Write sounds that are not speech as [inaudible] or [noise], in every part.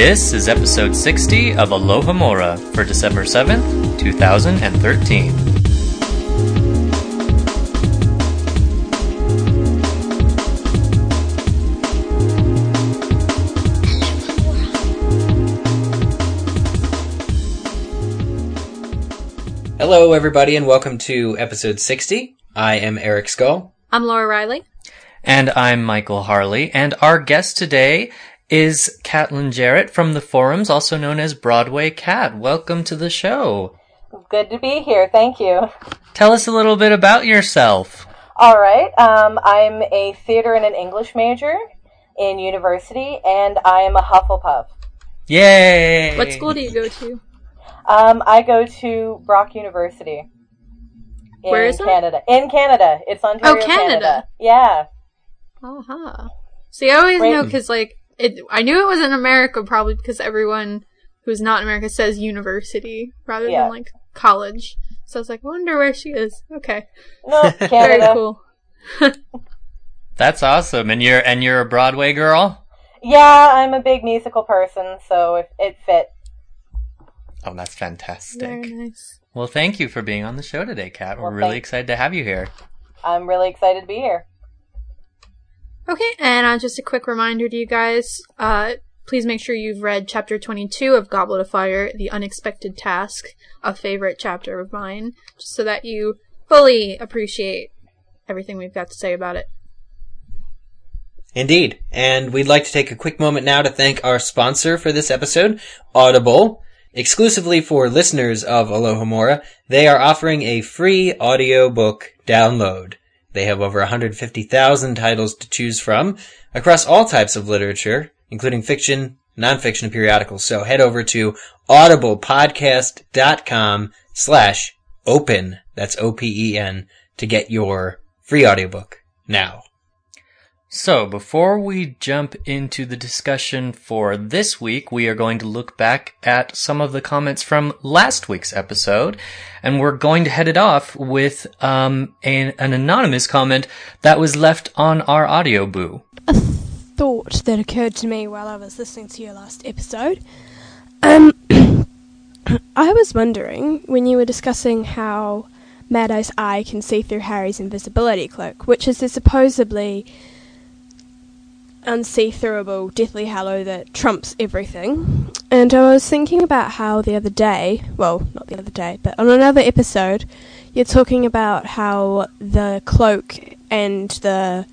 This is episode 60 of Alohomora for December 7th, 2013. Hello, everybody, and welcome to episode 60. I am Eric Scull. I'm Laura Riley. And I'm Michael Harle, and our guest today is Catlin Jarrett from the forums, also known as Broadway Cat. Welcome to the show. Good to be here. Thank you. Tell us a little bit about yourself. All right. Um, I'm a theater and an English major in university, and I am a Hufflepuff. Yay! What school do you go to? Um, I go to Brock University. In Where is it? Canada. In Canada. It's Ontario, Oh, Canada. Yeah. Uh huh. See, I always Right. know because like it. I knew it was in America probably because everyone who's not in America says university rather Yeah. than like college. So I was like, wonder where she is. Okay, No, [laughs] very Canada. cool. [laughs] That's awesome. And you're and you're a Broadway girl? Yeah, I'm a big musical person, so it, it fit. Oh, that's fantastic. Very nice. Well, thank you for being on the show today, Kat. We're Well, really excited to have you here. I'm really excited to be here. Okay, and uh, just a quick reminder to you guys. Uh, please make sure you've read chapter 22 of Goblet of Fire, The Unexpected Task, a favorite chapter of mine, just so that you fully appreciate everything we've got to say about it. Indeed. And we'd like to take a quick moment now to thank our sponsor for this episode, Audible. Exclusively for listeners of Alohomora, they are offering a free audiobook download. They have over 150,000 titles to choose from across all types of literature, including fiction, nonfiction, and periodicals. So head over to audiblepodcast.com slash open, that's O-P-E-N, to get your free audiobook now. So, before we jump into the discussion for this week, we are going to look back at some of the comments from last week's episode, and we're going to head it off with um, an, an anonymous comment that was left on our Audioboo. A thought that occurred to me while I was listening to your last episode. Um, [clears throat] I was wondering when you were discussing how Mad Eye's eye can see through Harry's invisibility cloak, which is supposedly unsee-throughable Deathly Hallow that trumps everything. And I was thinking about how the other day, well, not the other day, but on another episode, you're talking about how the cloak and the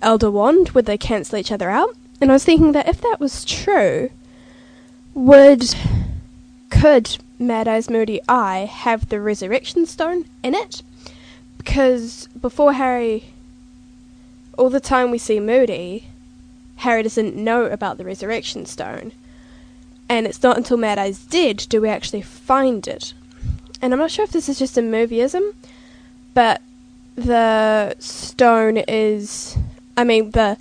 Elder Wand, would they cancel each other out? And I was thinking that if that was true, would could Mad Eye's Moody Eye have the Resurrection Stone in it? Because before Harry, all the time we see Moody, Harry doesn't know about the Resurrection Stone. And it's not until Mad Eye's dead do we actually find it. And I'm not sure if this is just a movieism, but the stone is I mean, the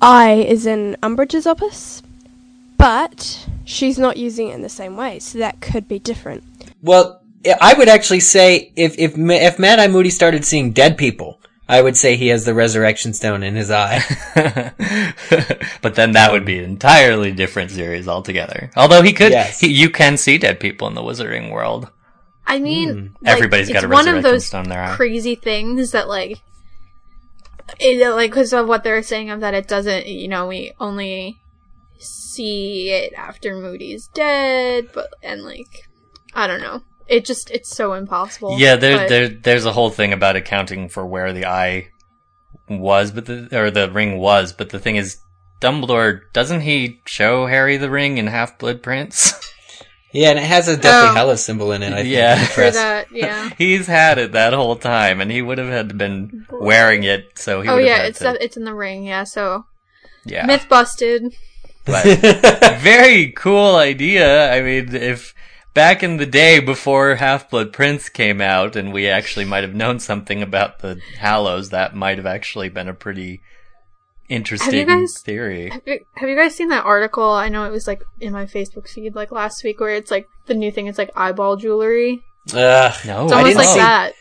eye is in Umbridge's office, but she's not using it in the same way, so that could be different. Well, I would actually say if if if Mad Eye Moody started seeing dead people, I would say he has the resurrection stone in his eye. [laughs] but then that would be an entirely different series altogether. Although he could, Yes. he, you can see dead people in the wizarding world. I mean, Hmm. like, Everybody's got it's a one of resurrection those stone in their eye. crazy things that like, it, like because of what they're saying of that it doesn't, you know, we only see it after Moody's dead, but and like, I don't know, it just it's so impossible. Yeah, there, but- there, there's a whole thing about accounting for where the eye was, but the or the ring was. But the thing is, Dumbledore doesn't he show Harry the ring in Half Blood Prince? [laughs] yeah, and it has a Deathly Oh. Hallows symbol in it. I think, Yeah. in for that, yeah. [laughs] He's had it that whole time, and he would have had been wearing it, so he oh would yeah, had it's to, it's in the ring. Yeah, so yeah. myth busted. But [laughs] very cool idea. I mean, if back in the day before Half Blood Prince came out, and we actually might have known something about the Hallows, that might have actually been a pretty interesting guys- theory. Have you, have you guys seen that article? I know it was like in my Facebook feed like last week, where it's like the new thing. It's like eyeball jewelry. Ugh. No, It's I didn't like see- that.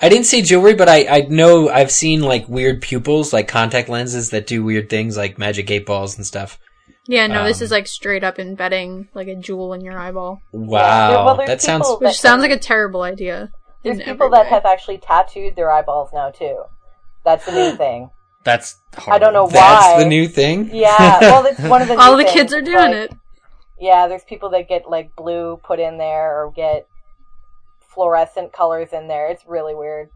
I didn't see jewelry, but I, I know I've seen like weird pupils, like contact lenses that do weird things, like magic eight balls and stuff. Yeah, no, this Um, is like straight up embedding like a jewel in your eyeball, Wow, well, that sounds. people- which That- sounds like a terrible idea. There's people that way. have actually tattooed their eyeballs now too. That's the new [gasps] thing. That's horrible. I don't know why. That's the new thing. Yeah, well, it's one of the. [laughs] All the things. kids are doing like- it. Yeah, there's people that get like blue put in there or get fluorescent colors in there. It's really weird.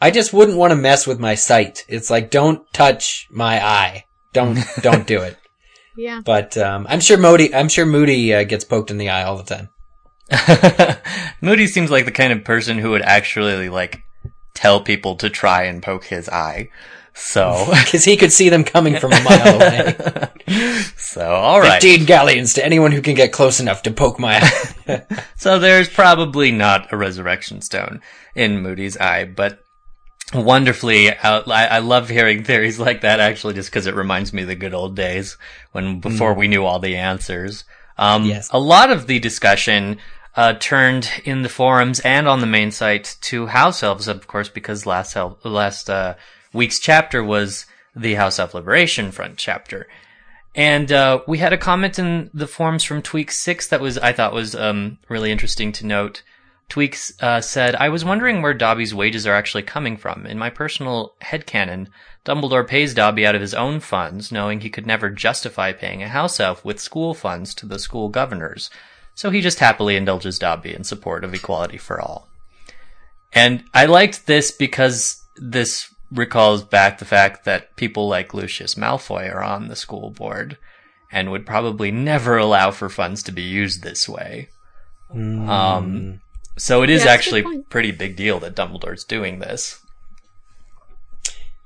I just wouldn't want to mess with my sight. It's like don't touch my eye. Don't don't do it. Yeah. But um, I'm sure Moody. I'm sure Moody uh, gets poked in the eye all the time. [laughs] Moody seems like the kind of person who would actually like tell people to try and poke his eye. So, [laughs] because he could see them coming from a mile [laughs] away. so all right. Fifteen galleons to anyone who can get close enough to poke my eye. So there's probably not a resurrection stone in Moody's eye, but wonderfully, out, I, I love hearing theories like that actually, just because it reminds me of the good old days when before we knew all the answers. Um, Yes. a lot of the discussion uh, turned in the forums and on the main site to house elves, of course, because last el- last uh, week's chapter was the House Elf Liberation Front chapter. And uh, we had a comment in the forums from Tweak Six that was I thought was um, really interesting to note. Tweaks uh, said, "I was wondering where Dobby's wages are actually coming from. In my personal headcanon, Dumbledore pays Dobby out of his own funds, knowing he could never justify paying a house elf with school funds to the school governors. So he just happily indulges Dobby in support of equality for all." And I liked this because this recalls back the fact that people like Lucius Malfoy are on the school board and would probably never allow for funds to be used this way. Um, so it is Yeah, actually a pretty big deal that Dumbledore's doing this.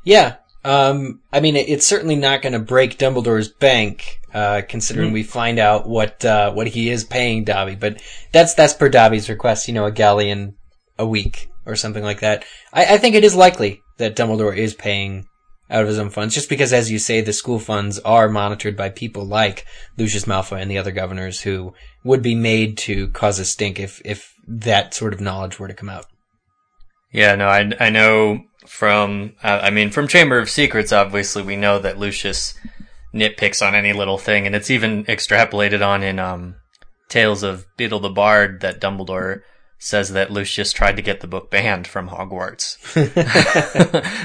Yeah. Um, I mean, it's certainly not going to break Dumbledore's bank, uh, considering we find out what, uh, what he is paying Dobby, but that's, that's per Dobby's request, you know, a galleon a week or something like that. I, I think it is likely that Dumbledore is paying out of his own funds, just because, as you say, the school funds are monitored by people like Lucius Malfoy and the other governors who would be made to cause a stink if, if that sort of knowledge were to come out. Yeah, no, I, I know from, uh, I mean, from Chamber of Secrets, obviously, we know that Lucius nitpicks on any little thing, and it's even extrapolated on in, um, Tales of Beedle the Bard that Dumbledore says that Lucius tried to get the book banned from Hogwarts.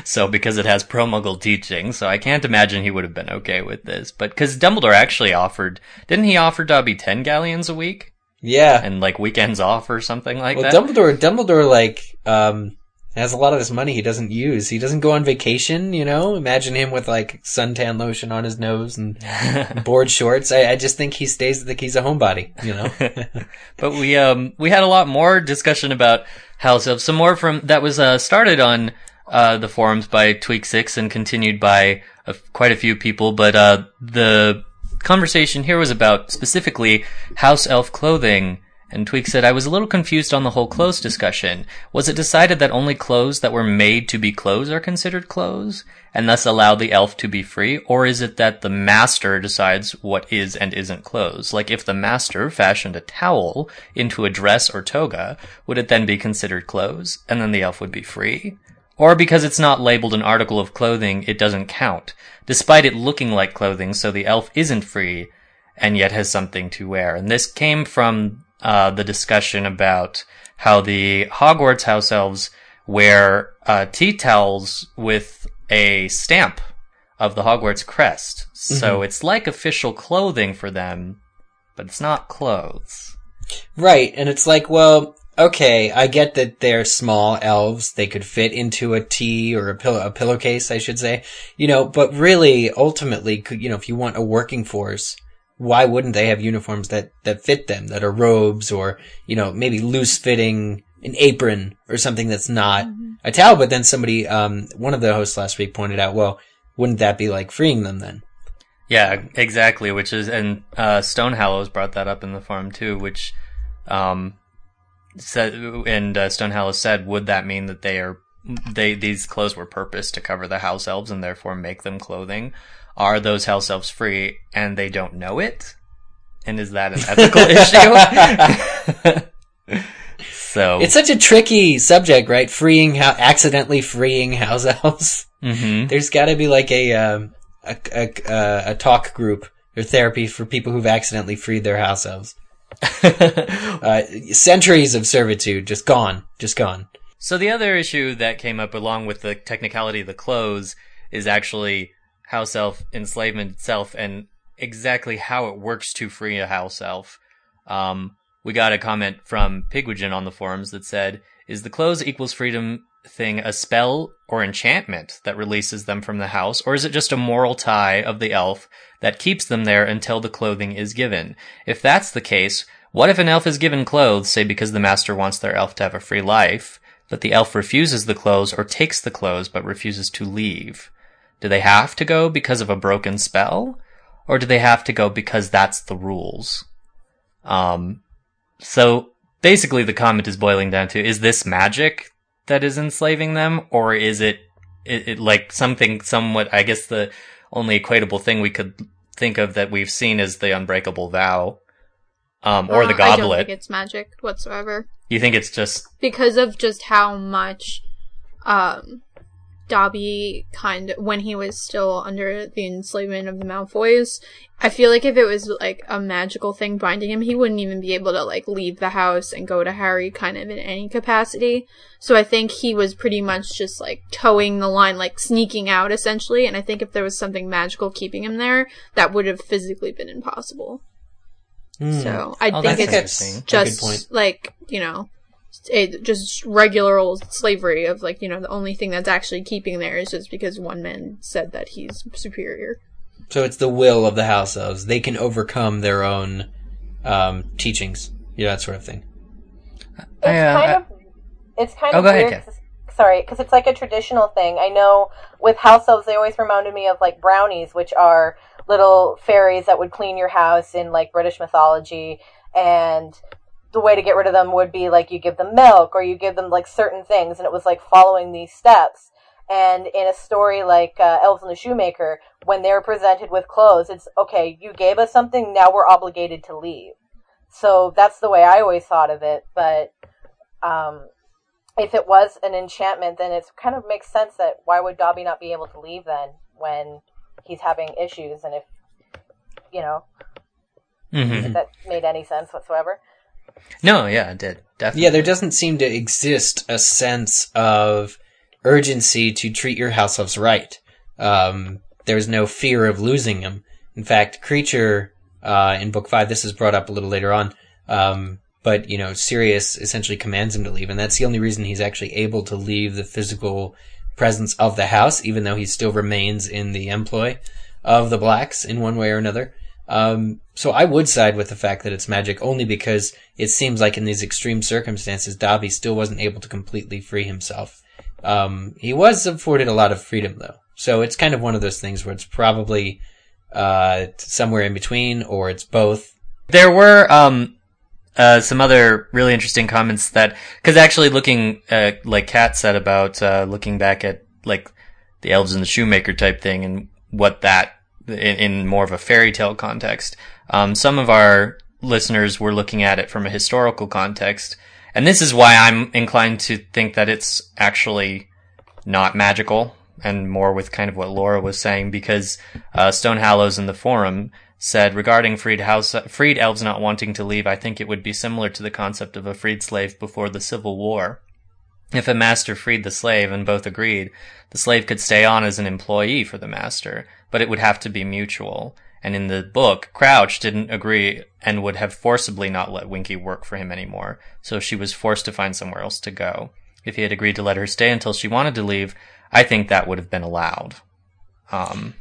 [laughs] so, because it has pro-muggle teaching, so I can't imagine he would have been okay with this. But, cause Dumbledore actually offered, didn't he offer Dobby 10 galleons a week? Yeah. And like weekends off or something like that. well, that? Dumbledore, Dumbledore, like, um, has a lot of this money he doesn't use. He doesn't go on vacation, you know? Imagine him with like suntan lotion on his nose and [laughs] board shorts. I, I just think he stays like he's a homebody, you know? [laughs] But we um we had a lot more discussion about House Elves. Some more from that was uh, started on uh, the forums by Tweak Six and continued by a, quite a few people. But uh, the conversation here was about specifically House Elf clothing. And Tweak said, I was a little confused on the whole clothes discussion. Was it decided that only clothes that were made to be clothes are considered clothes, and thus allow the elf to be free? Or is it that the master decides what is and isn't clothes? Like if the master fashioned a towel into a dress or toga, would it then be considered clothes, and then the elf would be free? Or because it's not labeled an article of clothing, it doesn't count, despite it looking like clothing, so the elf isn't free, and yet has something to wear. And this came from uh, the discussion about how the Hogwarts house elves wear uh, tea towels with a stamp of the Hogwarts crest. So it's like official clothing for them, but it's not clothes. right. And it's like, well, okay, I get that they're small elves. They could fit into a tea or a pillow, a pillowcase, I should say, you know, but really, ultimately, could, you know, if you want a working force, why wouldn't they have uniforms that, that fit them, that are robes or, you know, maybe loose fitting, an apron or something that's not a towel, but then somebody, um, one of the hosts last week pointed out, well, wouldn't that be like freeing them then? Yeah, exactly. Which is, and uh, Stonehallows brought that up in the forum too. Which um, said, and uh, Stonehallows said, would that mean that they are they these clothes were purposed to cover the house elves and therefore make them clothing? Are those house elves free and they don't know it? And is that an [laughs] ethical issue? [laughs] so It's such a tricky subject, right? Freeing, accidentally freeing house [laughs] elves. mhm. There's got to be like a, um, a, a, a, a talk group or therapy for people who've accidentally freed their house elves. [laughs] Uh, centuries of servitude just gone, just gone. So the other issue that came up along with the technicality of the clothes is actually house elf enslavement itself and exactly how it works to free a house elf. Um, we got a comment from Pigwidgeon on the forums that said, is the clothes equals freedom thing a spell or enchantment that releases them from the house, or is it just a moral tie of the elf that keeps them there until the clothing is given? If that's the case, what if an elf is given clothes, say because the master wants their elf to have a free life, but the elf refuses the clothes or takes the clothes but refuses to leave? Do they have to go because of a broken spell? Or do they have to go because that's the rules? Um, so basically the comment is boiling down to, is this magic that is enslaving them? Or is it, it, it like something somewhat, I guess the only equatable thing we could think of that we've seen is the unbreakable vow. Um, or the Uh, I don't goblet. think it's magic whatsoever. You think it's just because of just how much um Dobby kind of when he was still under the enslavement of the Malfoys, I feel like if it was like a magical thing binding him, he wouldn't even be able to like leave the house and go to Harry kind of in any capacity. So I think he was pretty much just like towing the line, like sneaking out essentially, and I think if there was something magical keeping him there, that would have physically been impossible. Hmm. So I Oh, think it's interesting. a good just like you know it just regular old slavery of like you know the only thing that's actually keeping there is just because one man said that he's superior So it's the will of the house elves. They can overcome their own um, teachings, yeah, that sort of thing. It's I, uh, kind I- of it's kind Oh, of go ahead, weird. 'cause- sorry, because it's like a traditional thing. I know with house elves, they always reminded me of like brownies, which are little fairies that would clean your house in like British mythology, and the way to get rid of them would be like you give them milk or you give them like certain things, and it was like following these steps. And in a story like uh, Elves and the Shoemaker, when they're presented with clothes, it's okay. You gave us something, now we're obligated to leave. So that's the way I always thought of it. But um, if it was an enchantment, then it kind of makes sense that why would Dobby not be able to leave then when he's having issues and if you know Mhm. if that made any sense whatsoever. No, yeah, it did definitely. Yeah, there doesn't seem to exist a sense of urgency to treat your house elves right. Um, there's no fear of losing them. In fact, Kreacher uh, in Book Five, this is brought up a little later on, um, but you know, Sirius essentially commands him to leave, and that's the only reason he's actually able to leave the physical presence of the house, even though he still remains in the employ of the blacks in one way or another. Um, so I would side with the fact that it's magic only because it seems like in these extreme circumstances, Dobby still wasn't able to completely free himself. Um, he was afforded a lot of freedom though. So it's kind of one of those things where it's probably, uh, somewhere in between or it's both. There were um uh some other really interesting comments that because actually looking uh, like Kat said about uh, looking back at like the elves and the shoemaker type thing and what that in, in more of a fairy tale context. Um, some of our listeners were looking at it from a historical context, and this is why I'm inclined to think that it's actually not magical and more with kind of what Laura was saying because uh, Stone Hallows in the forum said regarding freed house freed elves not wanting to leave, I think it would be similar to the concept of a freed slave before the Civil War. If a master freed the slave and both agreed, the slave could stay on as an employee for the master, but it would have to be mutual. And in the book, Crouch didn't agree and would have forcibly not let Winky work for him anymore, so she was forced to find somewhere else to go. If he had agreed to let her stay until she wanted to leave, I think that would have been allowed. Um,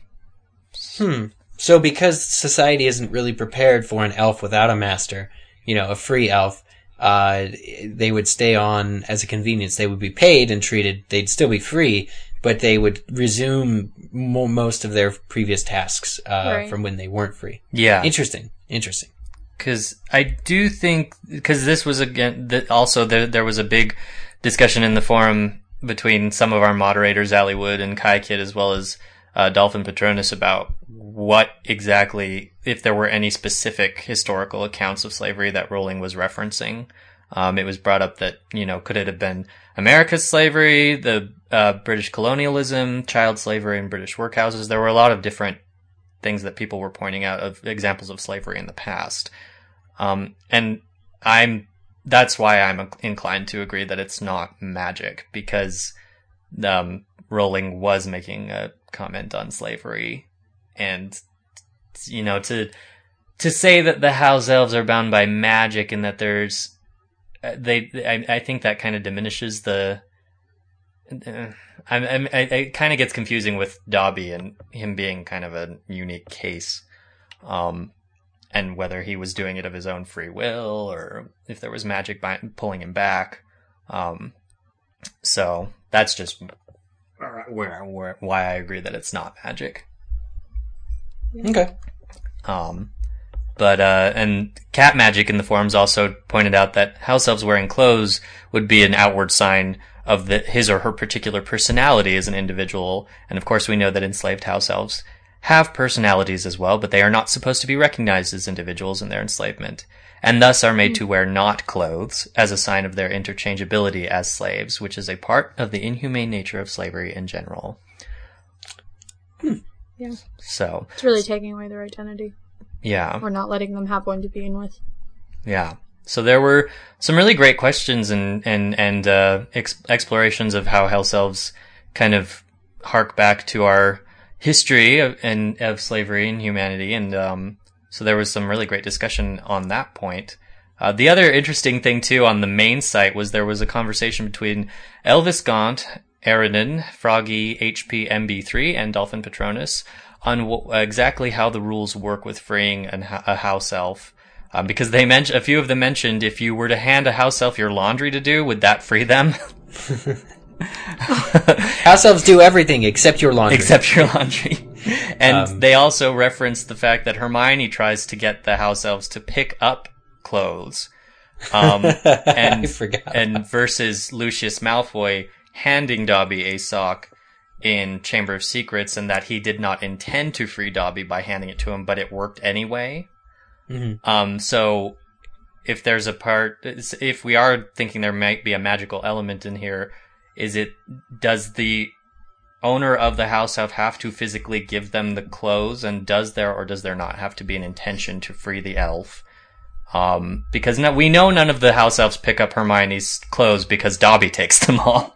Hmm. So because society isn't really prepared for an elf without a master, you know, a free elf, uh, they would stay on as a convenience. They would be paid and treated. They'd still be free, but they would resume mo- most of their previous tasks uh, Right. from when they weren't free. yeah. Interesting. Interesting. because I do think because this was again that also there there was a big discussion in the forum between some of our moderators, Ali Wood and Kai Kid, as well as uh, Dolphin Patronus, about what exactly if there were any specific historical accounts of slavery that Rowling was referencing. Um, it was brought up that you know could it have been America's slavery, the uh, British colonialism, child slavery in British workhouses. There were a lot of different things that people were pointing out of examples of slavery in the past. Um, and I'm that's why I'm inclined to agree that it's not magic because um, Rowling was making a comment on slavery, and you know to to say that the house elves are bound by magic and that there's uh, they I, I think that kind of diminishes the uh, I, I, I it kind of gets confusing with Dobby and him being kind of a unique case. Um, and whether he was doing it of his own free will or if there was magic by pulling him back. Um, so that's just where, where why I agree that it's not magic. Okay. Um, but uh, and cat magic in the forums also pointed out that house elves wearing clothes would be an outward sign of the, his or her particular personality as an individual. And of course, we know that enslaved house elves have personalities as well, but they are not supposed to be recognized as individuals in their enslavement, and thus are made to wear not clothes as a sign of their interchangeability as slaves, which is a part of the inhumane nature of slavery in general. Yeah. So it's really taking away their identity. Yeah. Or not letting them have one to begin with. Yeah. So there were some really great questions and and and uh, ex- explorations of how house elves kind of hark back to our history of, and of slavery and humanity, and um, so there was some really great discussion on that point. Uh, the other interesting thing too on the main site was there was a conversation between Elvis Gaunt, Aridin, Froggy, HP MB3, and Dolphin Patronus on w- exactly how the rules work with freeing an, a house elf. Um, because they mentioned a few of them mentioned if you were to hand a house elf your laundry to do, would that free them? [laughs] House elves do everything except your laundry. Except your laundry. [laughs] and Um, they also referenced the fact that Hermione tries to get the house elves to pick up clothes. Um, [laughs] and, I forgot. and versus Lucius Malfoy handing Dobby a sock in Chamber of Secrets and that he did not intend to free Dobby by handing it to him, but it worked anyway. Mhm. Um, so if there's a part, if we are thinking there might be a magical element in here, is it, does the owner of the house elf have to physically give them the clothes and does there or does there not have to be an intention to free the elf? Um, because no, we know none of the house elves pick up Hermione's clothes because Dobby [laughs] takes them all.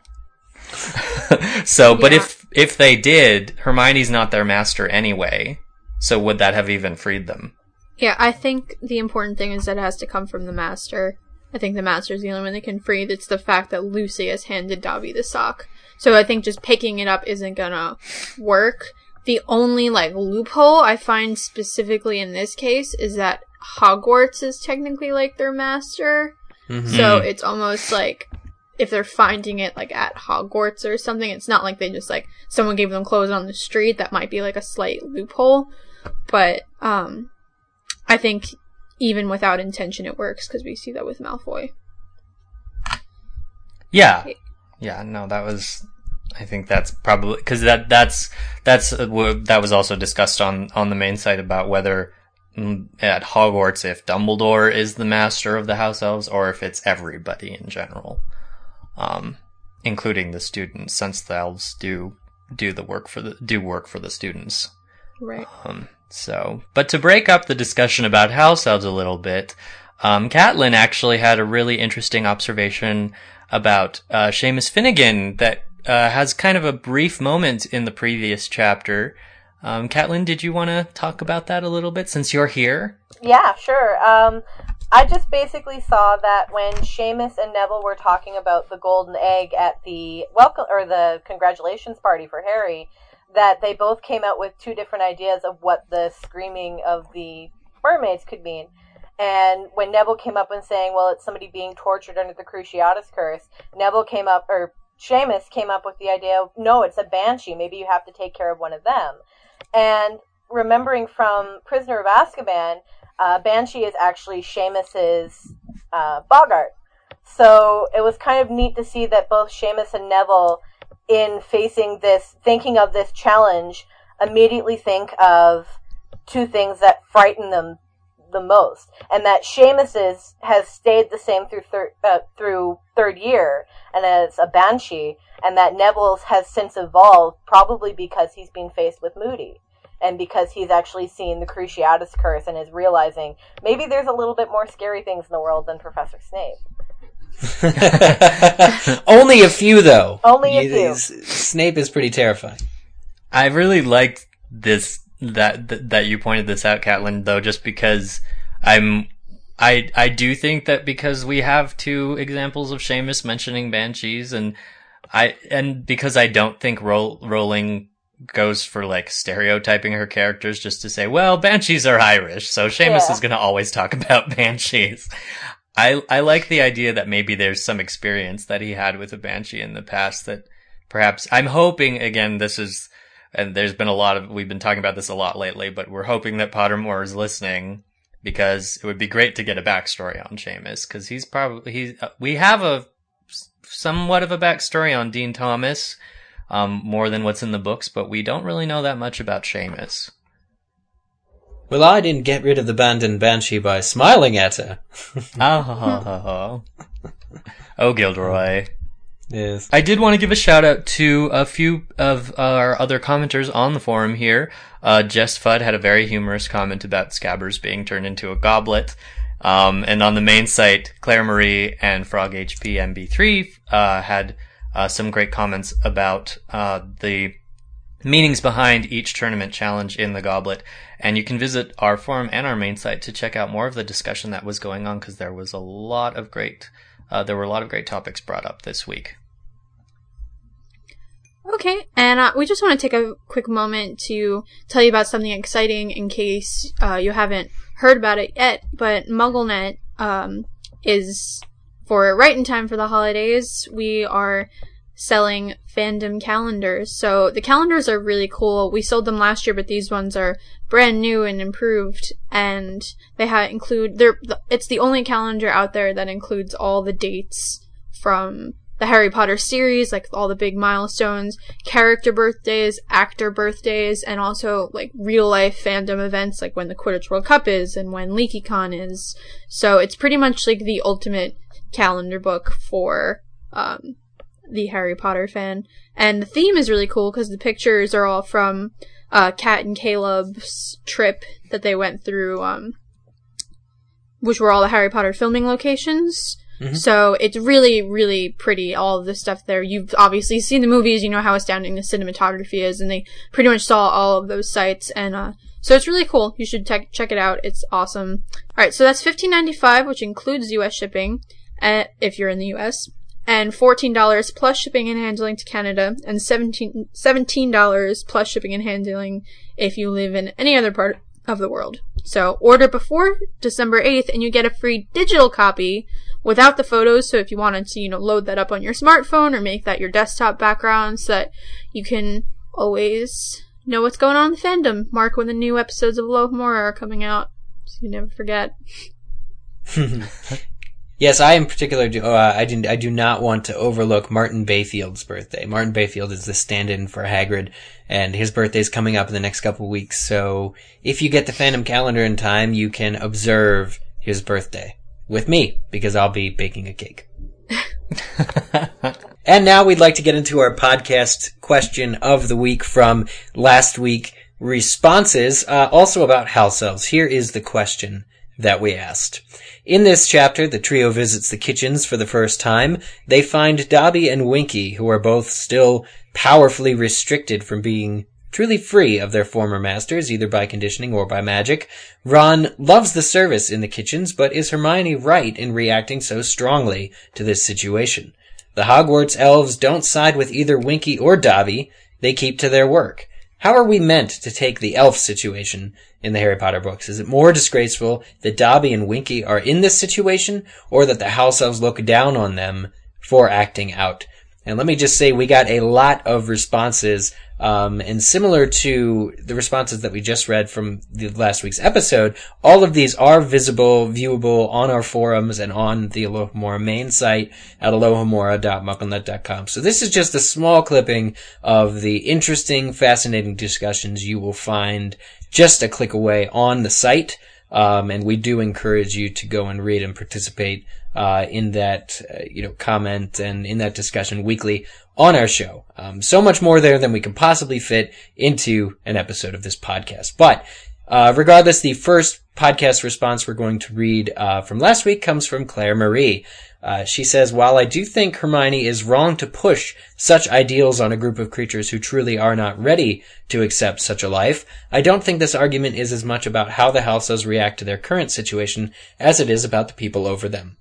[laughs] so, but Yeah. if, if they did, Hermione's not their master anyway. So would that have even freed them? Yeah, I think the important thing is that it has to come from the master. I think the master is the only one that can free. It's the fact that Lucius handed Dobby the sock. So I think just picking it up isn't gonna work. The only like loophole I find specifically in this case is that Hogwarts is technically like their master. Mhm. So it's almost like if they're finding it like at Hogwarts or something, it's not like they just like someone gave them clothes on the street. That might be like a slight loophole, but um, I think even without intention, it works because we see that with Malfoy. Yeah, yeah. No, that was. I think that's probably because that that's that's uh, that was also discussed on on the main site about whether mm, at Hogwarts if Dumbledore is the master of the house elves or if it's everybody in general, um, including the students, since the elves do do the work for the do work for the students. Right. Um, so, but to break up the discussion about house elves a little bit, um, Catelyn actually had a really interesting observation about uh, Seamus Finnegan that uh, has kind of a brief moment in the previous chapter. Um, Catelyn, did you want to talk about that a little bit since you're here? Yeah, sure. Um, I just basically saw that when Seamus and Neville were talking about the golden egg at the welcome or the congratulations party for Harry, that they both came out with two different ideas of what the screaming of the mermaids could mean. And when Neville came up and saying, "Well, it's somebody being tortured under the Cruciatus curse," Neville came up, or Seamus came up with the idea of, "No, it's a banshee. Maybe you have to take care of one of them." And remembering from Prisoner of Azkaban, uh, Banshee is actually Seamus's uh, Boggart. So it was kind of neat to see that both Seamus and Neville, in facing this, thinking of this challenge, immediately think of two things that frighten them the most, and that Seamus's has stayed the same through third uh, through third year, and it's a Banshee, and that Neville's has since evolved, probably because he's been faced with Moody. And because he's actually seen the Cruciatus curse and is realizing maybe there's a little bit more scary things in the world than Professor Snape. [laughs] Only a few, though. Only a You- few. Snape is pretty terrifying. I really liked this that that, that you pointed this out, Catlin, though, just because I'm I I do think that because we have two examples of Seamus mentioning banshees, and I and because I don't think Roll, Rowling goes for like stereotyping her characters just to say, well, banshees are Irish, so Seamus Yeah. is going to always talk [laughs] about banshees. I I like the idea that maybe there's some experience that he had with a banshee in the past that perhaps I'm hoping again this is and there's been a lot of we've been talking about this a lot lately, but we're hoping that Pottermore is listening because it would be great to get a backstory on Seamus because he's probably he's uh, we have a somewhat of a backstory on Dean Thomas, um, more than what's in the books, but we don't really know that much about Seamus. Well, I didn't get rid of the abandoned banshee by smiling at her. [laughs] oh, oh, Gilderoy. Yes. I did want to give a shout out to a few of our other commenters on the forum here. Uh, Jess Fudd had a very humorous comment about Scabbers being turned into a goblet. Um, and on the main site, Claire Marie and Frog HP MB3 uh, had uh, some great comments about uh, the meanings behind each tournament challenge in the goblet. And you can visit our forum and our main site to check out more of the discussion that was going on because there was a lot of great, uh, there were a lot of great topics brought up this week. Okay, and uh, we just want to take a quick moment to tell you about something exciting in case uh, you haven't heard about it yet. But MuggleNet um, is for right in time for the holidays. We are selling fandom calendars. So the calendars are really cool. We sold them last year, but these ones are brand new and improved, and they have include they're it's the only calendar out there that includes all the dates from the Harry Potter series, like all the big milestones, character birthdays, actor birthdays, and also like real life fandom events, like when the Quidditch World Cup is and when LeakyCon is. So it's pretty much like the ultimate calendar book for um, the Harry Potter fan. And the theme is really cool because the pictures are all from uh, Kat and Caleb's trip that they went through, um, which were all the Harry Potter filming locations. So it's really, really pretty, all of the stuff there. You've obviously seen the movies, you know how astounding the cinematography is, and they pretty much saw all of those sites, and, uh, so it's really cool. You should te- check it out. It's awesome. Alright, so that's fifteen ninety five, which includes US shipping, if you're in the US, and $14 plus shipping and handling to Canada, and 17 $17 plus shipping and handling if you live in any other part of the world. So order before December 8th and you get a free digital copy without the photos. So if you wanted to, you know, load that up on your smartphone or make that your desktop background so that you can always know what's going on in the fandom. Mark when the new episodes of Lohmore are coming out. So you never forget. [laughs] Yes, I in particular do. Uh, I do. I do not want to overlook Martin Bayfield's birthday. Martin Bayfield is the stand-in for Hagrid, and his birthday is coming up in the next couple weeks. So, if you get the fandom calendar in time, you can observe his birthday with me because I'll be baking a cake. [laughs] And now we'd like to get into our podcast question of the week from last week responses, uh, also about house elves. Here is the question that we asked. In this chapter, the trio visits the kitchens for the first time. They find Dobby and Winky, who are both still powerfully restricted from being truly free of their former masters, either by conditioning or by magic. Ron loves the service in the kitchens, but is Hermione right in reacting so strongly to this situation? The Hogwarts elves don't side with either Winky or Dobby. They keep to their work. How are we meant to take the elf situation in the Harry Potter books? Is it more disgraceful that Dobby and Winky are in this situation, or that the house elves look down on them for acting out? And let me just say, we got a lot of responses, um, and similar to the responses that we just read from the last week's episode, all of these are visible, viewable on our forums and on the Alohomora main site at alohomora.mugglenet.com. So this is just a small clipping of the interesting, fascinating discussions you will find just a click away on the site. Um, and we do encourage you to go and read and participate uh, in that, uh, you know, comment and in that discussion weekly on our show. Um, so much more there than we can possibly fit into an episode of this podcast. But uh, regardless, the first podcast response we're going to read uh, from last week comes from Claire Marie. Uh, she says, while I do think Hermione is wrong to push such ideals on a group of creatures who truly are not ready to accept such a life, I don't think this argument is as much about how the house elves react to their current situation as it is about the people over them.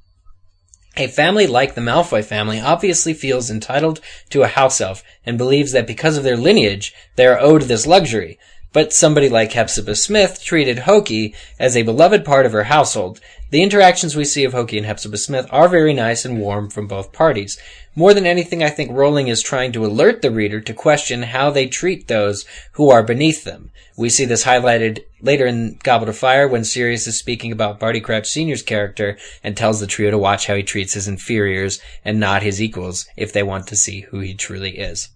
A family like the Malfoy family obviously feels entitled to a house elf and believes that because of their lineage, they are owed this luxury. But somebody like Hepzibah Smith treated Hokey as a beloved part of her household. The interactions we see of Hokey and Hepzibah Smith are very nice and warm from both parties. More than anything, I think Rowling is trying to alert the reader to question how they treat those who are beneath them. We see this highlighted later in Goblet of Fire when Sirius is speaking about Barty Crouch Sr.'s character and tells the trio to watch how he treats his inferiors and not his equals if they want to see who he truly is.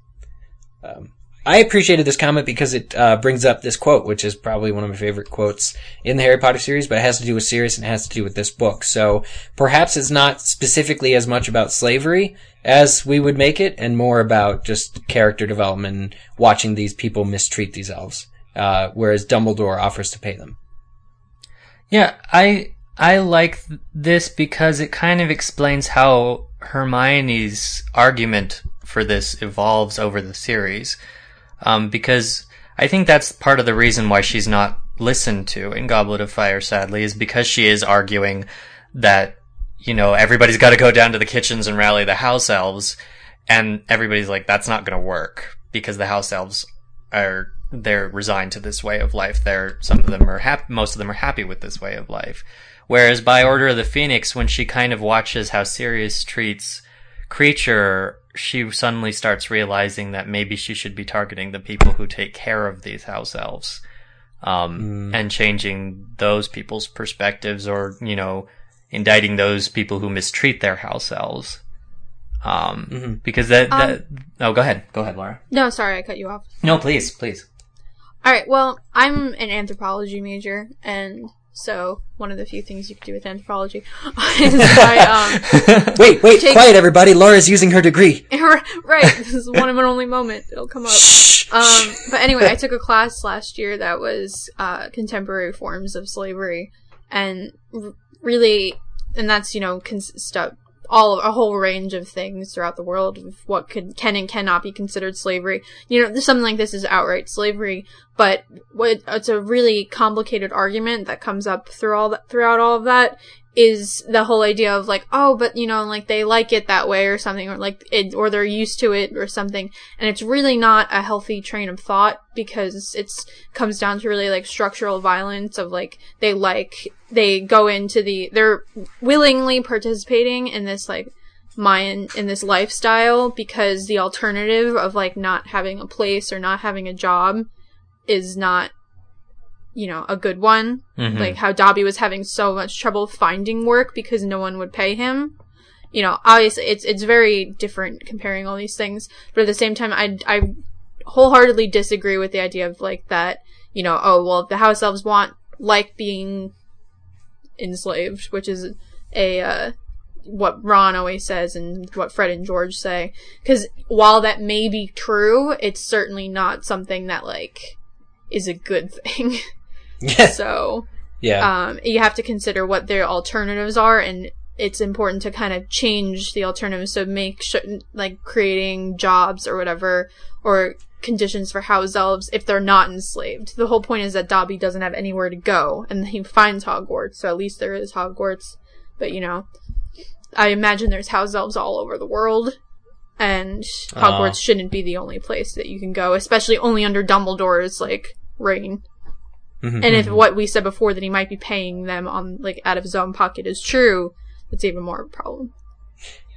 Um, I appreciated this comment because it uh, brings up this quote, which is probably one of my favorite quotes in the Harry Potter series, but it has to do with Sirius and it has to do with this book. So perhaps it's not specifically as much about slavery as we would make it, and more about just character development and watching these people mistreat these elves, uh, whereas Dumbledore offers to pay them. Yeah, I I like this because it kind of explains how Hermione's argument for this evolves over the series. Um, because I think that's part of the reason why she's not listened to in Goblet of Fire, sadly, is because she is arguing that, you know, everybody's got to go down to the kitchens and rally the house elves. And everybody's like, that's not going to work because the house elves are, they're resigned to this way of life. They're, some of them are happy, most of them are happy with this way of life. Whereas by Order of the Phoenix, when she kind of watches how Sirius treats Kreacher she suddenly starts realizing that maybe she should be targeting the people who take care of these house elves um, mm. and changing those people's perspectives or you know indicting those people who mistreat their house elves. Um, mm-hmm. because that, that um, oh go ahead. Go ahead laura. No sorry i cut you off. No please please. All right well i'm an anthropology major and so one of the few things you could do with anthropology is [laughs] [laughs] I, um, wait, wait, take, quiet, everybody. Laura's using her degree. [laughs] right, this is one of an only moment. It'll come up. Shh, um, but anyway, I took a class last year that was uh, contemporary forms of slavery, and r- really, and that's you know cons- all of a whole range of things throughout the world of what could can and cannot be considered slavery. You know, something like this is outright slavery, but what it's a really complicated argument that comes up through all that throughout all of that is the whole idea of like, oh, but you know, like they like it that way or something, or like it, or they're used to it or something. And it's really not a healthy train of thought because it's comes down to really like structural violence of like they like they go into the they're willingly participating in this like Mayan in this lifestyle because the alternative of like not having a place or not having a job is not you know, a good one. Mm-hmm. Like how Dobby was having so much trouble finding work because no one would pay him. You know, obviously it's it's very different comparing all these things, but at the same time I I wholeheartedly disagree with the idea of like that, you know, oh well the house elves want like being enslaved, which is a uh, what Ron always says and what Fred and George say. Because while that may be true, it's certainly not something that like is a good [laughs] thing. Yeah. So, yeah. Um, you have to consider what their alternatives are, and it's important to kind of change the alternatives. So make sure, like, creating jobs or whatever, or conditions for house elves if they're not enslaved. The whole point is that Dobby doesn't have anywhere to go, and he finds Hogwarts, so at least there is Hogwarts. But, you know, I imagine there's house elves all over the world, and Hogwarts shouldn't be the only place that you can go, especially only under Dumbledore's, like, reign. Mm-hmm. And if mm-hmm. what we said before that he might be paying them on like out of his own pocket is true, it's even more of a problem.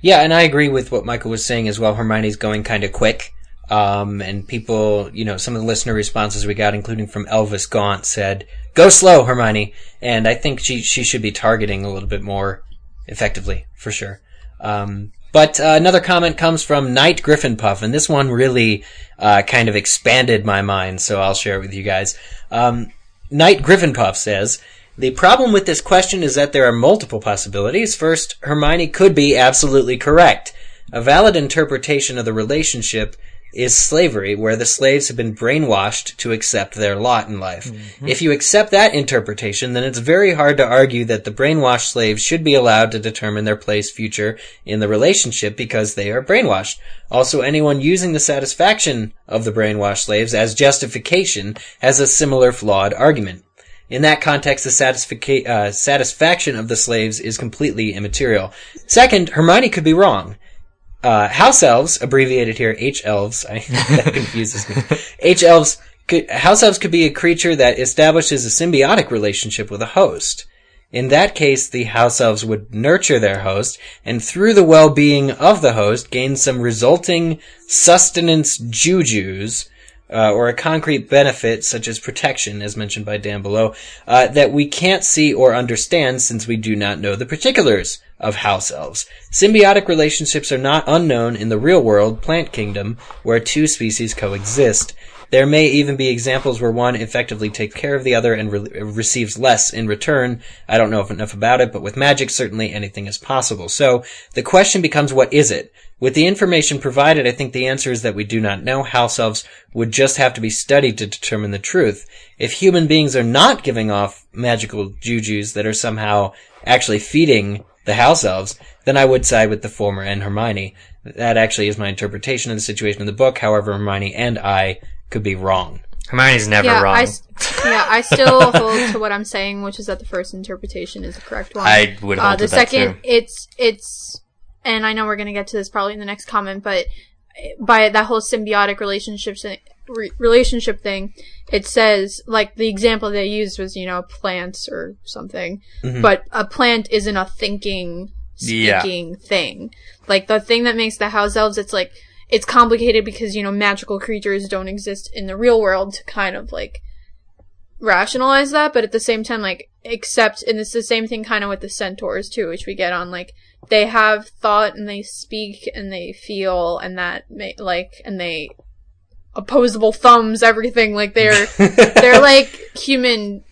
Yeah, and I agree with what Michael was saying as well. Hermione's going kind of quick. Um, and people, you know, some of the listener responses we got, including from Elvis Gaunt, said, "Go slow, Hermione." And I think she she should be targeting a little bit more effectively, for sure. Um, but uh, another comment comes from Knight Griffinpuff, and this one really uh, kind of expanded my mind, so I'll share it with you guys. Um, Knight Griffinpuff says, The problem with this question is that there are multiple possibilities. First, Hermione could be absolutely correct. A valid interpretation of the relationship is slavery, where the slaves have been brainwashed to accept their lot in life. If you accept that interpretation, then it's very hard to argue that the brainwashed slaves should be allowed to determine their place future in the relationship because they are brainwashed. Also, anyone using the satisfaction of the brainwashed slaves as justification has a similar flawed argument. In that context, the satisfica- uh, satisfaction of the slaves is completely immaterial. Second, Hermione could be wrong. Uh, house elves, abbreviated here H elves, [laughs] I, that confuses me. H elves, house elves could be a creature that establishes a symbiotic relationship with a host. In that case, the house elves would nurture their host, and through the well-being of the host, gain some resulting sustenance jujus, uh, or a concrete benefit such as protection, as mentioned by Dan below, uh, that we can't see or understand since we do not know the particulars of house elves. Symbiotic relationships are not unknown in the real world plant kingdom where two species coexist. There may even be examples where one effectively takes care of the other and re- receives less in return. I don't know enough about it, but with magic, certainly anything is possible. So the question becomes, what is it? With the information provided, I think the answer is that we do not know. House elves would just have to be studied to determine the truth. If human beings are not giving off magical jujus that are somehow actually feeding the house elves, then I would side with the former and Hermione. That actually is my interpretation of the situation in the book. However, Hermione and I could be wrong. Hermione's never yeah, wrong. I, s- yeah, I still [laughs] hold to what I'm saying, which is that the first interpretation is the correct one. I would hold uh, the to that second, too. it's it's, and I know we're gonna get to this probably in the next comment, but by that whole symbiotic relationships thing- re- relationship thing, it says like the example they used was you know plants or something, Mm-hmm. but a plant isn't a thinking, Yeah. speaking thing. Like the thing that makes the house elves, it's like it's complicated because you know magical creatures don't exist in the real world to kind of like rationalize that, but at the same time, like, accept, and it's the same thing kind of with the centaurs too, which we get on, like, they have thought and they speak and they feel and that, may, like, and they, opposable thumbs, everything, like, they're, [laughs] they're like human,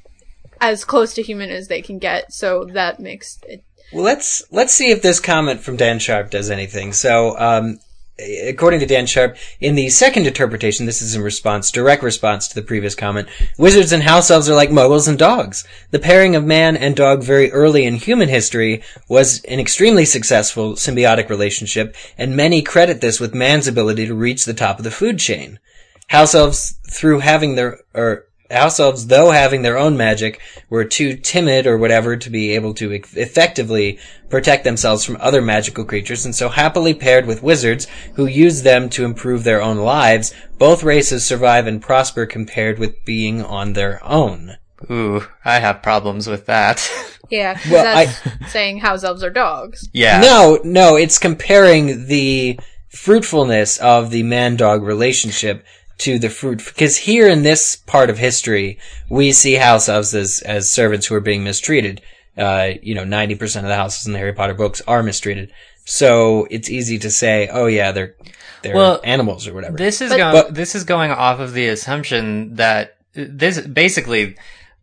as close to human as they can get, so that makes it, Well, let's let's see if this comment from Dan Sharp does anything. So, um, according to Dan Sharp, in the second interpretation, this is in response, direct response to the previous comment. Wizards and house elves are like muggles and dogs. The pairing of man and dog very early in human history was an extremely successful symbiotic relationship, and many credit this with man's ability to reach the top of the food chain. House elves, through having their, or house elves, though having their own magic, were too timid or whatever to be able to eff- effectively protect themselves from other magical creatures, and so happily paired with wizards who use them to improve their own lives, both races survive and prosper compared with being on their own. Ooh, I have problems with that. [laughs] yeah, 'cause Well, that's saying house elves are dogs. yeah. No, no, it's comparing the fruitfulness of the man-dog relationship to the fruit, because here in this part of history, we see house elves as, as servants who are being mistreated. Uh, you know, 90% of the houses in the Harry Potter books are mistreated. So it's easy to say, oh yeah, they're, they're Well, animals or whatever. This is But- going. But- this is going off of the assumption that this basically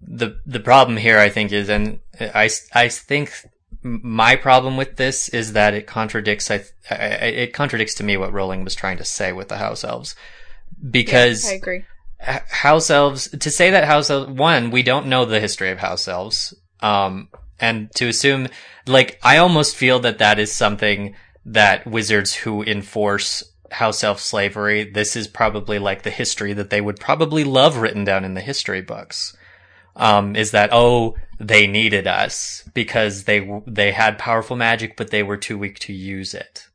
the the problem here. I think is, and I I think my problem with this is that it contradicts. I, I it contradicts to me what Rowling was trying to say with the house elves, because I agree. house elves to say that house elves one we don't know the history of house elves um and to assume like i almost feel that that is something that wizards who enforce house elf slavery this is probably like the history that they would probably love written down in the history books um is that oh they needed us because they they had powerful magic but they were too weak to use it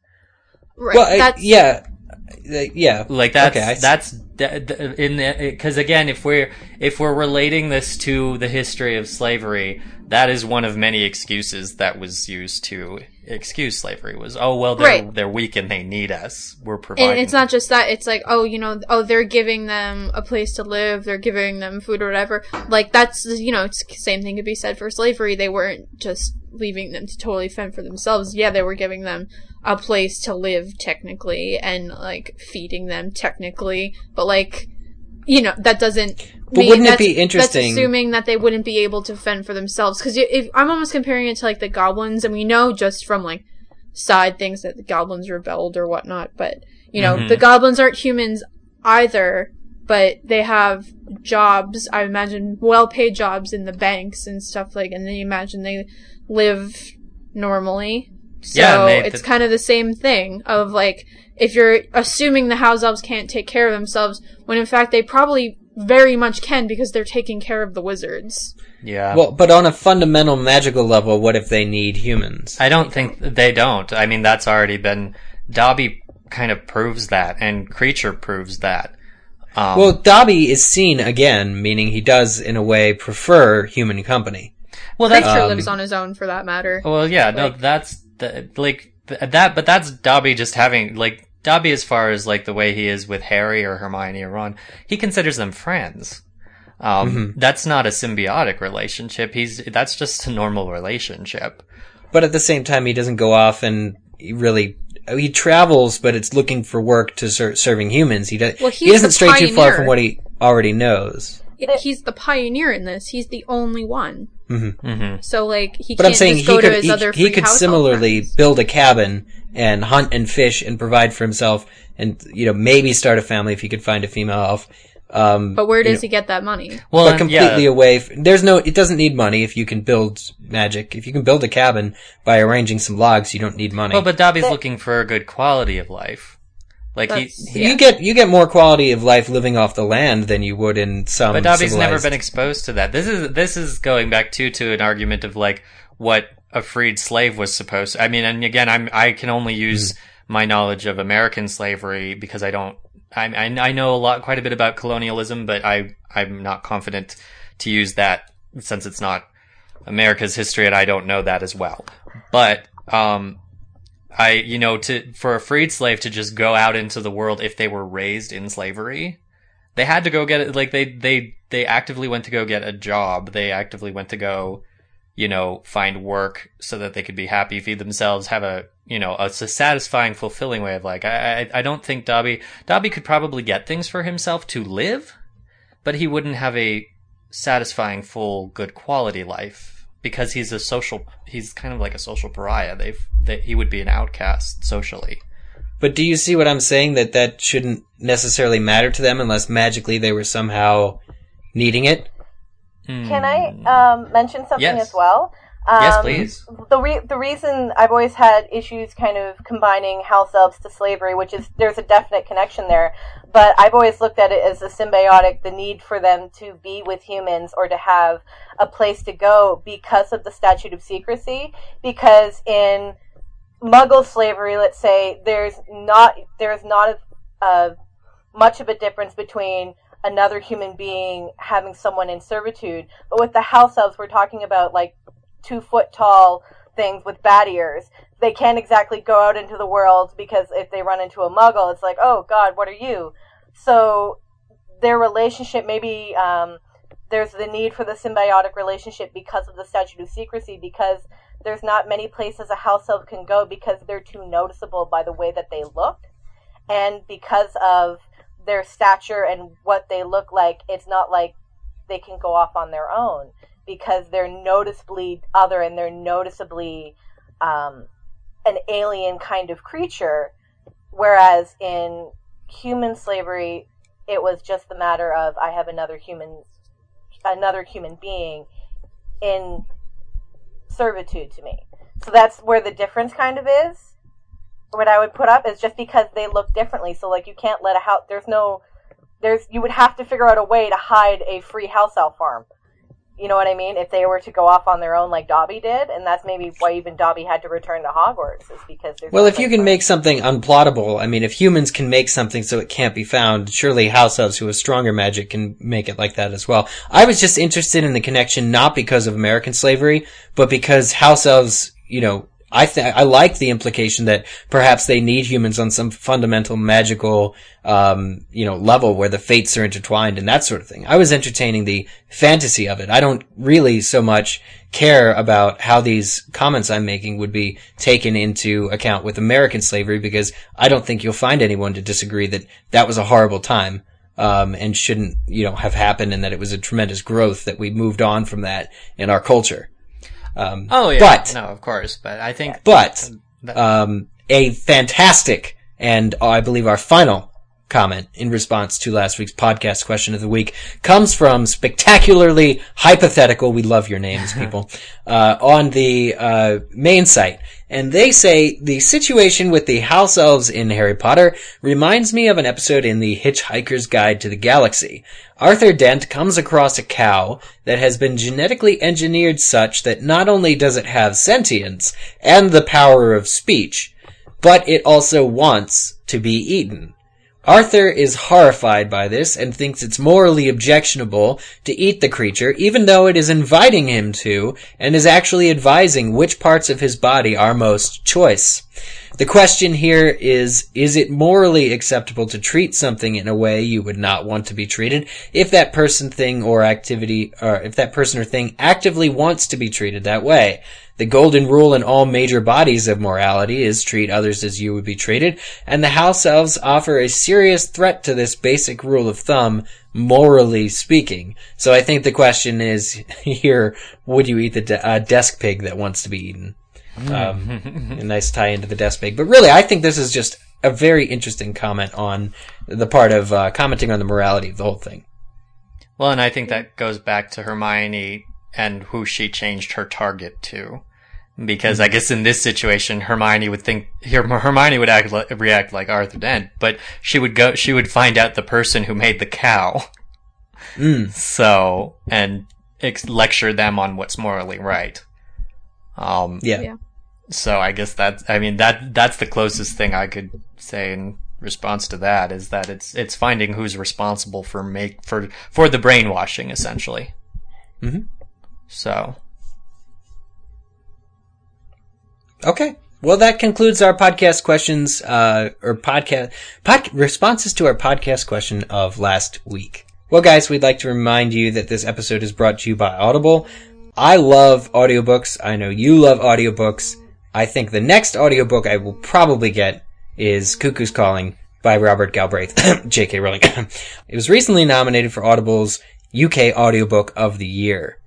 Right. well, I- that's, yeah, yeah. like that's Okay, that's th- th- in the because again if we're if we're relating this to the history of slavery that is one of many excuses that was used to excuse slavery was oh well they're Right. they're weak and they need us we're providing And it's not just that, it's like, oh, you know, oh, they're giving them a place to live, they're giving them food or whatever. Like, that's, you know, it's the same thing could be said for slavery. They weren't just leaving them to totally fend for themselves. Yeah, they were giving them a place to live, technically, and, like, feeding them, technically. But, like, you know, that doesn't. But mean- wouldn't it be interesting- That's assuming that they wouldn't be able to fend for themselves. Because if I'm almost comparing it to like the goblins, and we know just from like side things that the goblins rebelled or whatnot. But you know, Mm-hmm. the goblins aren't humans either. But they have jobs. I imagine well-paid jobs in the banks and stuff like. And then you imagine they live normally. So Yeah, they- it's kind of the same thing of like if you're assuming the house elves can't take care of themselves, when in fact they probably very much can because they're taking care of the wizards. Yeah. Well, but on a fundamental magical level, what if they need humans? I don't think they don't. I mean, that's already been Dobby kind of proves that, and Kreacher proves that. Um, Well, Dobby is seen again, meaning he does, in a way, prefer human company. Well, that's Kreacher Um, lives on his own for that matter. well, yeah, no, that's the, like that, but that's Dobby just having like Dobby as far as like the way he is with Harry or Hermione or Ron. He considers them friends. Um, Mm-hmm. that's not a symbiotic relationship. He's that's just a normal relationship. But at the same time, he doesn't go off and he really. He travels, but it's looking for work to ser- serving humans. He, doesn't. Well, he he's doesn't the stray too far from what he already knows. It- he's the pioneer in this. He's the only one. Hmm So like he But can't I'm saying just he could he, he could similarly friends. build a cabin and hunt and fish and provide for himself, and you know maybe start a family if he could find a female elf. Um, But where you does know, he get that money? Well, but completely yeah, away. F- there's no. It doesn't need money if you can build magic. If you can build a cabin by arranging some logs, you don't need money. well, but Dobby's looking for a good quality of life. Like he, you get you get more quality of life living off the land than you would in some. But Dobby's never been exposed to that. This is this is going back too to an argument of like what a freed slave was supposed. To, I mean, and again, I'm I can only use my knowledge of American slavery because I don't. I, I I know a lot, quite a bit about colonialism, but I I'm not confident to use that since it's not America's history, and I don't know that as well. But um, I you know to for a freed slave to just go out into the world if they were raised in slavery they had to go get it like they they they actively went to go get a job. They actively went to go you know find work so that they could be happy feed themselves have a you know a, satisfying fulfilling way of like I, I i don't think dobby dobby could probably get things for himself to live but he wouldn't have a satisfying full good quality life because he's a social he's kind of like a social pariah they've that he would be an outcast socially But do you see what I'm saying? That that shouldn't necessarily matter to them unless magically they were somehow needing it. Can I um, mention something Yes. as well? Um, Yes, please. The re- the reason I've always had issues kind of combining house elves to slavery, which is there's a definite connection there, but I've always looked at it as a symbiotic, the need for them to be with humans or to have a place to go because of the statute of secrecy. Because in Muggle slavery, let's say, there's not there's not a, a much of a difference between another human being having someone in servitude. But with the house elves, we're talking about like two foot tall things with bat ears. They can't exactly go out into the world because if they run into a muggle, it's like, oh God, what are you? So their relationship, maybe um, there's the need for the symbiotic relationship because of the statute of secrecy, because there's not many places a house elf can go because they're too noticeable by the way that they look. And because of their stature and what they look like, it's not like they can go off on their own because they're noticeably other and they're noticeably um, an alien kind of creature. Whereas in human slavery, it was just the matter of I have another human, another human being in servitude to me. So that's where the difference kind of is. What I would put up is just because they look differently. So like you can't let a house. There's no. There's you would have to figure out a way to hide a free house elf farm. You know what I mean? If they were to go off on their own like Dobby did, and that's maybe why even Dobby had to return to Hogwarts is because there's Well, if you can make something unplottable, I mean, if humans can make something so it can't be found, surely house elves who have stronger magic can make it like that as well. I was just interested in the connection not because of American slavery, but because house elves, you know, I th- I like the implication that perhaps they need humans on some fundamental magical, um, you know, level where the fates are intertwined and that sort of thing. I was entertaining the fantasy of it. I don't really so much care about how these comments I'm making would be taken into account with American slavery because I don't think you'll find anyone to disagree that that was a horrible time. um, and shouldn't, you know, have happened and that it was a tremendous growth that we moved on from that in our culture. Um, Oh yeah, but, no, of course, but I think but, um, a fantastic and I believe our final comment in response to last week's podcast question of the week comes from spectacularly hypothetical. We love your names, [laughs] people, uh, on the, uh, main site. And they say the situation with the house elves in Harry Potter reminds me of an episode in the Hitchhiker's Guide to the Galaxy. Arthur Dent comes across a cow that has been genetically engineered such that not only does it have sentience and the power of speech, but it also wants to be eaten. Arthur is horrified by this and thinks it's morally objectionable to eat the creature, even though it is inviting him to and is actually advising which parts of his body are most choice. The question here is, is it morally acceptable to treat something in a way you would not want to be treated if that person, thing, or activity, or if that person or thing actively wants to be treated that way? The golden rule in all major bodies of morality is treat others as you would be treated, and the house elves offer a serious threat to this basic rule of thumb, morally speaking. So I think the question is [laughs] here, would you eat the de- uh, desk pig that wants to be eaten? Um, [laughs] a nice tie into the desk pig. But really, I think this is just a very interesting comment on the part of uh, commenting on the morality of the whole thing. Well, and I think that goes back to Hermione and who she changed her target to. Because I guess in this situation, Hermione would think, Hermione would act like, react like Arthur Dent, but she would go, she would find out the person who made the cow. Mm. [laughs] So, and ex- lecture them on what's morally right. Um, Yeah. Yeah. so I guess that's, I mean, that, that's the closest thing I could say in response to that is that it's, it's finding who's responsible for make, for, for the brainwashing essentially. Mhm. So, Okay. Well, that concludes our podcast questions, uh, or podcast, pod, responses to our podcast question of last week. Well, guys, we'd like to remind you that this episode is brought to you by Audible. I love audiobooks. I know you love audiobooks. I think the next audiobook I will probably get is Cuckoo's Calling by Robert Galbraith, [coughs] J.K. Rowling. [coughs] it was recently nominated for Audible's UK Audiobook of the Year.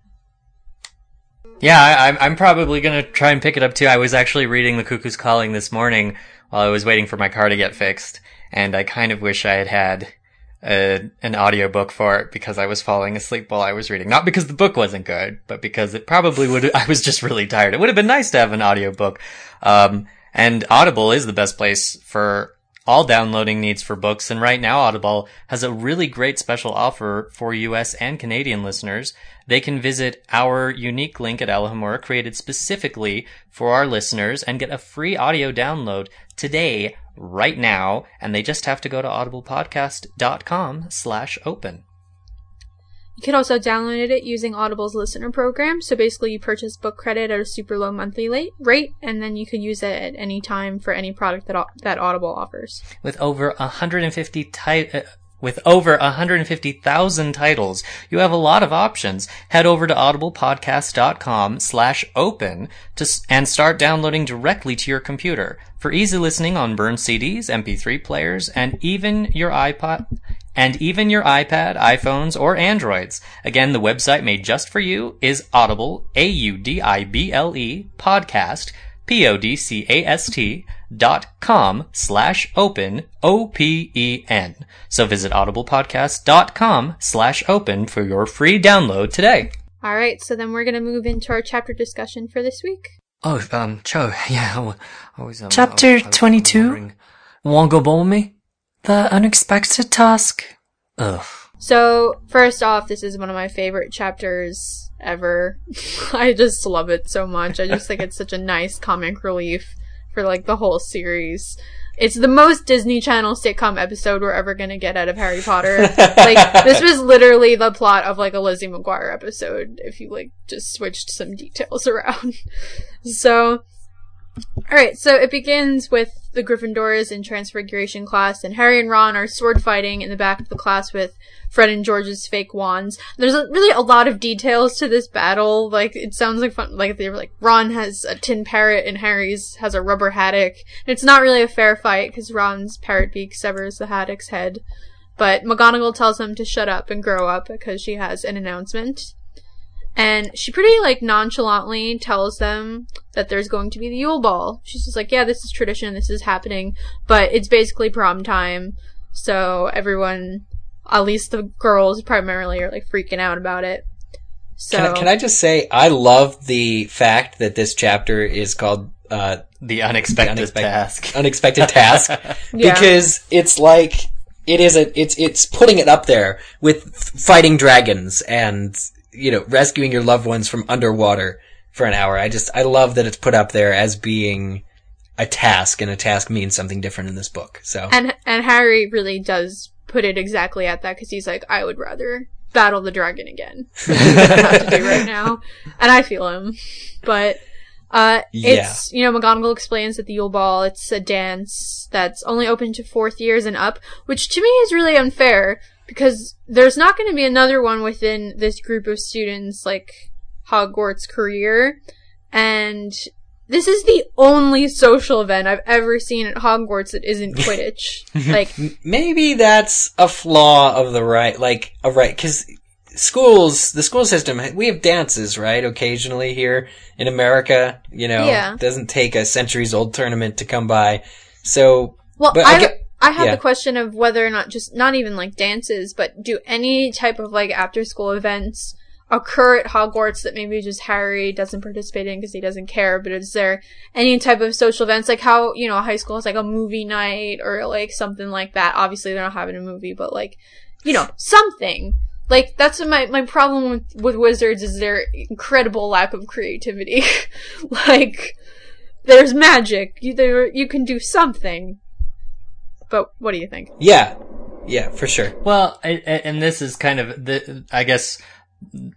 Yeah, I, I'm I'm probably gonna try and pick it up too. I was actually reading The Cuckoo's Calling this morning while I was waiting for my car to get fixed, and I kind of wish I had had a, an audiobook for it because I was falling asleep while I was reading. Not because the book wasn't good, but because it probably would. [laughs] I was just really tired. It would have been nice to have an audiobook. Um, and Audible is the best place for all downloading needs for books. And right now, Audible has a really great special offer for US and Canadian listeners. They can visit our unique link at Alohomora created specifically for our listeners and get a free audio download today, right now. And they just have to go to audiblepodcast.com slash open. You can also download it using Audible's listener program. So basically, you purchase book credit at a super low monthly late rate, and then you could use it at any time for any product that that Audible offers. with over 150 ti- uh, with over 150,000 titles, you have a lot of options. Head over to audiblepodcast.com slash open to, and start downloading directly to your computer for easy listening on burned CDs, MP3 players, and even your iPod, and even your iPad, iPhones, or Androids. Again, the website made just for you is Audible, A-U-D-I-B-L-E, E, podcast, P-O-D-C-A-S-T dot com slash open, O-P-E-N. So visit audiblepodcast.com slash open for your free download today. All right, so then we're going to move into our chapter discussion for this week. Oh, um, Joe, [laughs] yeah, I was, um, Chapter I was- I was 22? wondering- Want go bowl me? The unexpected task. Ugh. So, first off, this is one of my favorite chapters ever. [laughs] I just love it so much. I just think it's such a nice comic relief for like the whole series. It's the most Disney Channel sitcom episode we're ever gonna get out of Harry Potter. like, this was [laughs] literally the plot of like a Lizzie McGuire episode if you like just switched some details [laughs] around. so, Alright, so it begins with the Gryffindors in Transfiguration class, and Harry and Ron are sword fighting in the back of the class with Fred and George's fake wands. There's a, really a lot of details to this battle. Like, it sounds like fun. Like, they were like, Ron has a tin parrot and Harry's has a rubber haddock. And it's not really a fair fight because Ron's parrot beak severs the haddock's head. But McGonagall tells him to shut up and grow up because she has an announcement. And she pretty like nonchalantly tells them that there's going to be the Yule Ball. She's just like, yeah, this is tradition, this is happening, but it's basically prom time. So everyone, at least the girls primarily, are like freaking out about it. So Can I, can I just say, I love the fact that this chapter is called uh, The unexpected, The [laughs] unexpected- task. Unexpected [laughs] Task Yeah. because it's like it is a it's it's putting it up there with fighting dragons and you know rescuing your loved ones from underwater for an hour. I just I love that it's put up there as being a task, and a task means something different in this book. So and and Harry really does put it exactly at that because he's like, I would rather battle the dragon again. [laughs] Have to do right [laughs] now, and I feel him. But uh, it's you know McGonagall explains that the Yule Ball it's a dance that's only open to fourth years and up, which to me is really unfair because there's not going to be another one within this group of students like Hogwarts career, and this is the only social event I've ever seen at Hogwarts that isn't [laughs] Quidditch. like, maybe that's a flaw of the right, like a right, because schools, the school system, we have dances, right? Occasionally here in America, you know, Yeah. it doesn't take a centuries old tournament to come by. So, well, But I, I I, have yeah. the question of whether or not just, not even like dances, but do any type of like after school events occur at Hogwarts that maybe just Harry doesn't participate in because he doesn't care, but is there any type of social events like how, you know, high school has like a movie night or like something like that? Obviously they're not having a movie, but like, you know, something. Like that's what my my problem with with wizards is their incredible lack of creativity. [laughs] like there's magic. You there you can do something. But what do you think? yeah, yeah, for sure. Well, I, I- and this is kind of the, I guess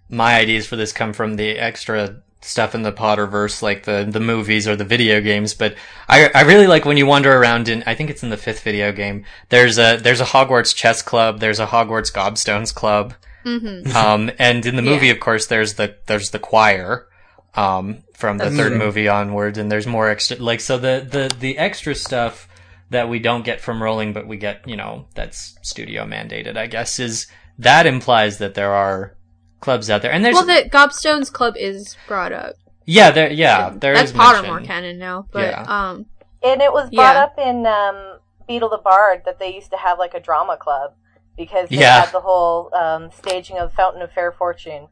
my ideas for this come from the extra stuff in the Potterverse, like the the movies or the video games. But I I really like when you wander around in. I think it's in the fifth video game. There's a there's a Hogwarts chess club. There's a Hogwarts gobstones club. Mm-hmm. Um, and in the movie, Yeah. of course, there's the there's the choir. Um, from the That's third true. movie onwards, and there's more extra. Like so, the the the extra stuff that we don't get from Rowling, but we get, you know, that's studio mandated. I guess is that implies that there are clubs out there, and there's Well, the Gobstones Club is brought up. yeah, there yeah there That's is Pottermore mention. canon now, but Yeah. um, And it was brought Yeah. up in um, Beedle the Bard that they used to have like a drama club because they Yeah. had the whole um, staging of Fountain of Fair Fortune.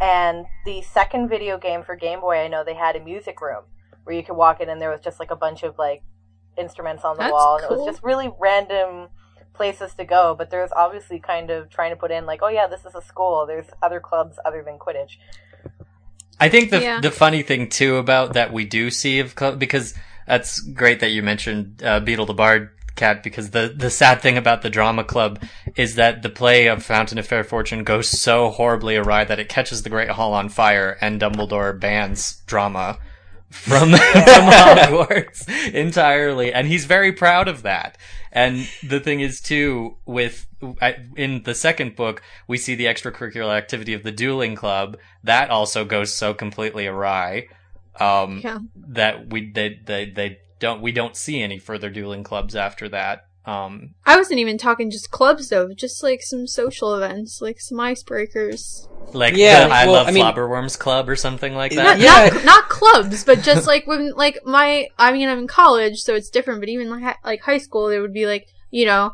And the second video game for Game Boy, I know they had a music room where you could walk in and there was just like a bunch of like instruments on the That's wall. And it was just really random places to go. But there's obviously kind of trying to put in like, oh yeah, this is a school. There's other clubs other than Quidditch. I think the Yeah. the funny thing too about that we do see of club because that's great that you mentioned uh, Beedle the Bard cat because the the sad thing about the drama club is that the play of Fountain of Fair Fortune goes so horribly awry that it catches the Great Hall on fire and Dumbledore bans drama from [laughs] from Hogwarts entirely and he's very proud of that. And the thing is too with I- in the second book we see the extracurricular activity of the dueling club that also goes so completely awry um yeah. that we they, they they don't we don't see any further dueling clubs after that um I wasn't even talking just clubs though, just like some social events, like some icebreakers. like Yeah, the I well, love I mean- Flobberworms club or something like that Not, Yeah. not not clubs, but just like when like my I mean I'm in college, so it's different. But even like like high school, there would be like you know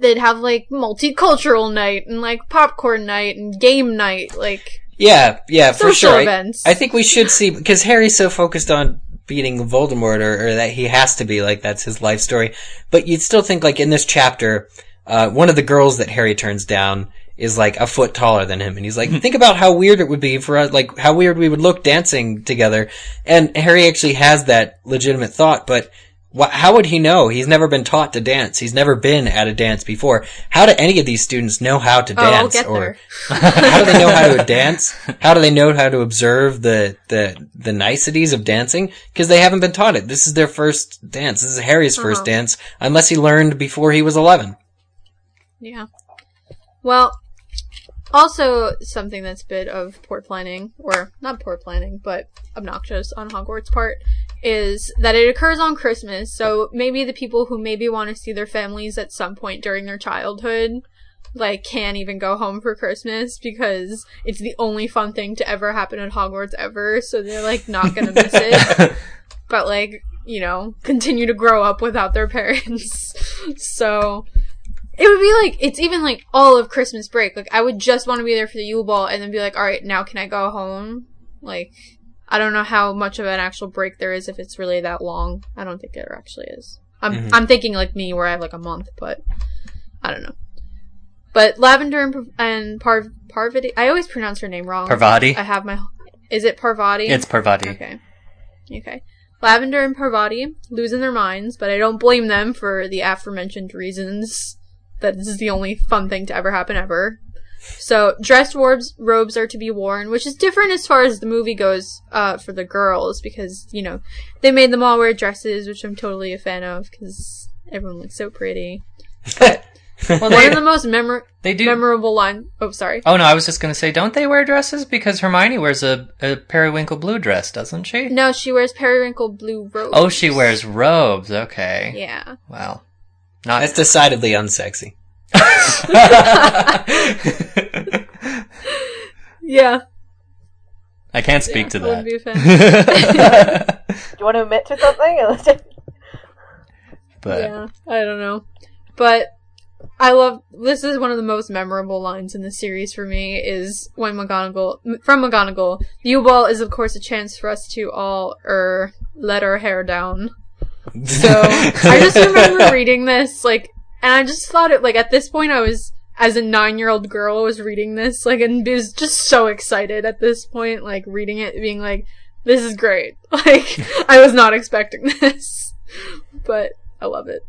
they'd have like multicultural night and like popcorn night and game night, like Yeah, yeah, for social sure. I- events. I think we should see because Harry's so focused on beating Voldemort, or, or that he has to be like that's his life story. But you'd still think like in this chapter, uh, one of the girls that Harry turns down is like a foot taller than him, and he's like, think about how weird it would be for us, like how weird we would look dancing together. And Harry actually has that legitimate thought, but. Wha how would he know? He's never been taught to dance. He's never been at a dance before. How do any of these students know how to oh, dance? get or [laughs] how do they know how to [laughs] dance? How do they know how to observe the the the niceties of dancing? Because they haven't been taught it. This is their first dance. This is Harry's first Uh-huh. dance, unless he learned before he was eleven. Yeah. Well, also something that's a bit of poor planning, or not poor planning, but obnoxious on Hogwarts' part, is that it occurs on Christmas. So maybe the people who maybe want to see their families at some point during their childhood like can't even go home for Christmas because it's the only fun thing to ever happen at Hogwarts ever. So they're like not gonna miss it. [laughs] but like you know continue to grow up without their parents. [laughs] so it would be like it's even like all of Christmas break. Like I would just want to be there for the Yule Ball and then be like, all right, now can I go home? Like I don't know how much of an actual break there is if it's really that long. I don't think there actually is. I'm Mhm. I'm thinking like me where I have like a month, but I don't know. But Lavender and, and Par- Parvati, I always pronounce her name wrong. Parvati. I have my. Is it Parvati? It's Parvati. Okay. Okay. Lavender and Parvati losing their minds, but I don't blame them for the aforementioned reasons that this is the only fun thing to ever happen ever. So, dress robes, robes are to be worn, which is different as far as the movie goes, uh, for the girls, because, you know, they made them all wear dresses, which I'm totally a fan of, because everyone looks so pretty. [laughs] Well, One they, of the most memor- they do. memorable line, oh, sorry. oh no, I was just gonna say, don't they wear dresses? Because Hermione wears a, a periwinkle blue dress, doesn't she? No, she wears periwinkle blue robes. Oh, she wears robes. Okay. Yeah. Well, not. That's decidedly unsexy. [laughs] Yeah. I can't speak Yeah, to that. be. [laughs] Do you want to admit to something? [laughs] but Yeah, I don't know. But I love this is one of the most memorable lines in the series for me is when McGonagall from McGonagall, the Yule Ball is of course a chance for us to all er let our hair down. So I just remember reading this like and I just thought it like at this point I was as a nine year old girl I was reading this like and was just so excited at this point like reading it being like this is great [laughs] like I was not expecting [laughs] this but I love it.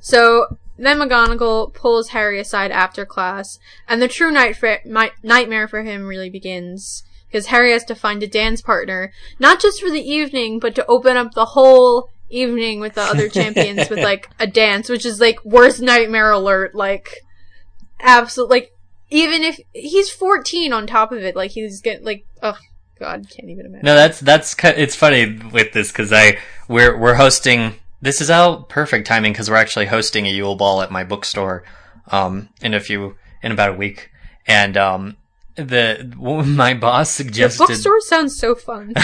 So then McGonagall pulls Harry aside after class, and the true night mi- nightmare for him really begins. Because Harry has to find a dance partner, not just for the evening, but to open up the whole evening with the other [laughs] champions with like a dance, which is like worst nightmare alert. Like, absolute, like, even if he's 14 on top of it, like he's getting like, oh god, can't even imagine. no, that's that's it's funny with this because I we're we're hosting. This is all perfect timing because we're actually hosting a Yule Ball at my bookstore um, in a few in about a week, and um, the [laughs] my boss Your suggested. bookstore sounds so fun. [laughs]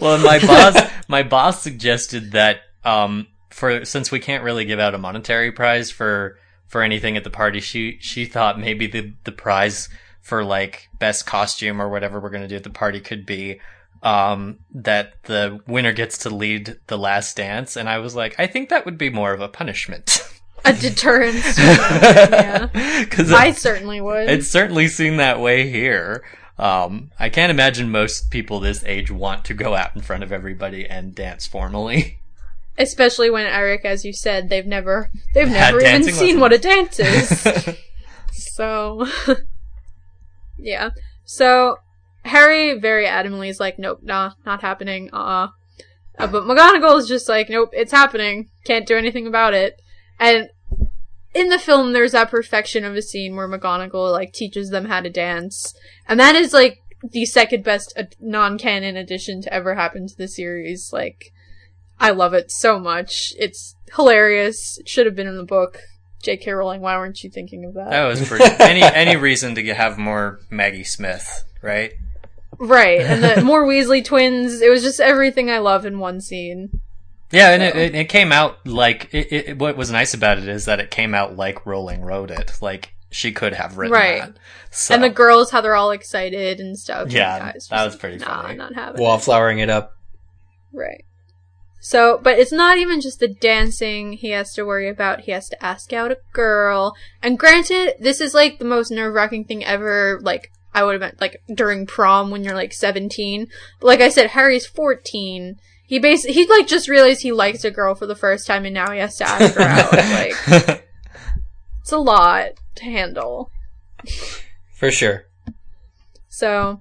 well, my boss, my boss suggested that um, for since we can't really give out a monetary prize for for anything at the party, she she thought maybe the the prize for like best costume or whatever we're gonna do at the party could be um that the winner gets to lead the last dance and i was like i think that would be more of a punishment [laughs] a deterrence. [laughs] yeah. [laughs] because I certainly would. it's certainly seen that way here. Um, I can't imagine most people this age want to go out in front of everybody and dance formally. Especially when Eric, as you said, they've never they've [laughs] Had never even seen lessons. what a dance is. [laughs] so [laughs] Yeah. So Harry very adamantly is like, Nope, nah, not happening, uh uh but McGonagall is just like, Nope, it's happening. Can't do anything about it. And in the film there's that perfection of a scene where McGonagall like teaches them how to dance. And that is like the second best uh, non-canon addition to ever happen to the series. Like, I love it so much. It's hilarious. It should have been in the book. J.K. Rowling, why weren't you thinking of that? That was pretty. any any reason to have more Maggie Smith, right? Right, and the more Weasley twins. It was just everything I love in one scene. Yeah, and it, So- it, it came out like it, it, what was nice about it is that it came out like Rowling wrote it. Like she could have written Right. that. So, And the girls, how they're all excited and stuff. and Yeah, guys that was pretty nah, funny. not having it. Wallflowering it up. Right. So, but it's not even just the dancing he has to worry about. He has to ask out a girl. And granted, this is like the most nerve wracking thing ever. Like, I would have been like during prom when you're like 17. But like I said, Harry's 14. He basically, he like just realized he likes a girl for the first time and now he has to ask her out. [laughs] Like, it's a lot to handle. For sure. So,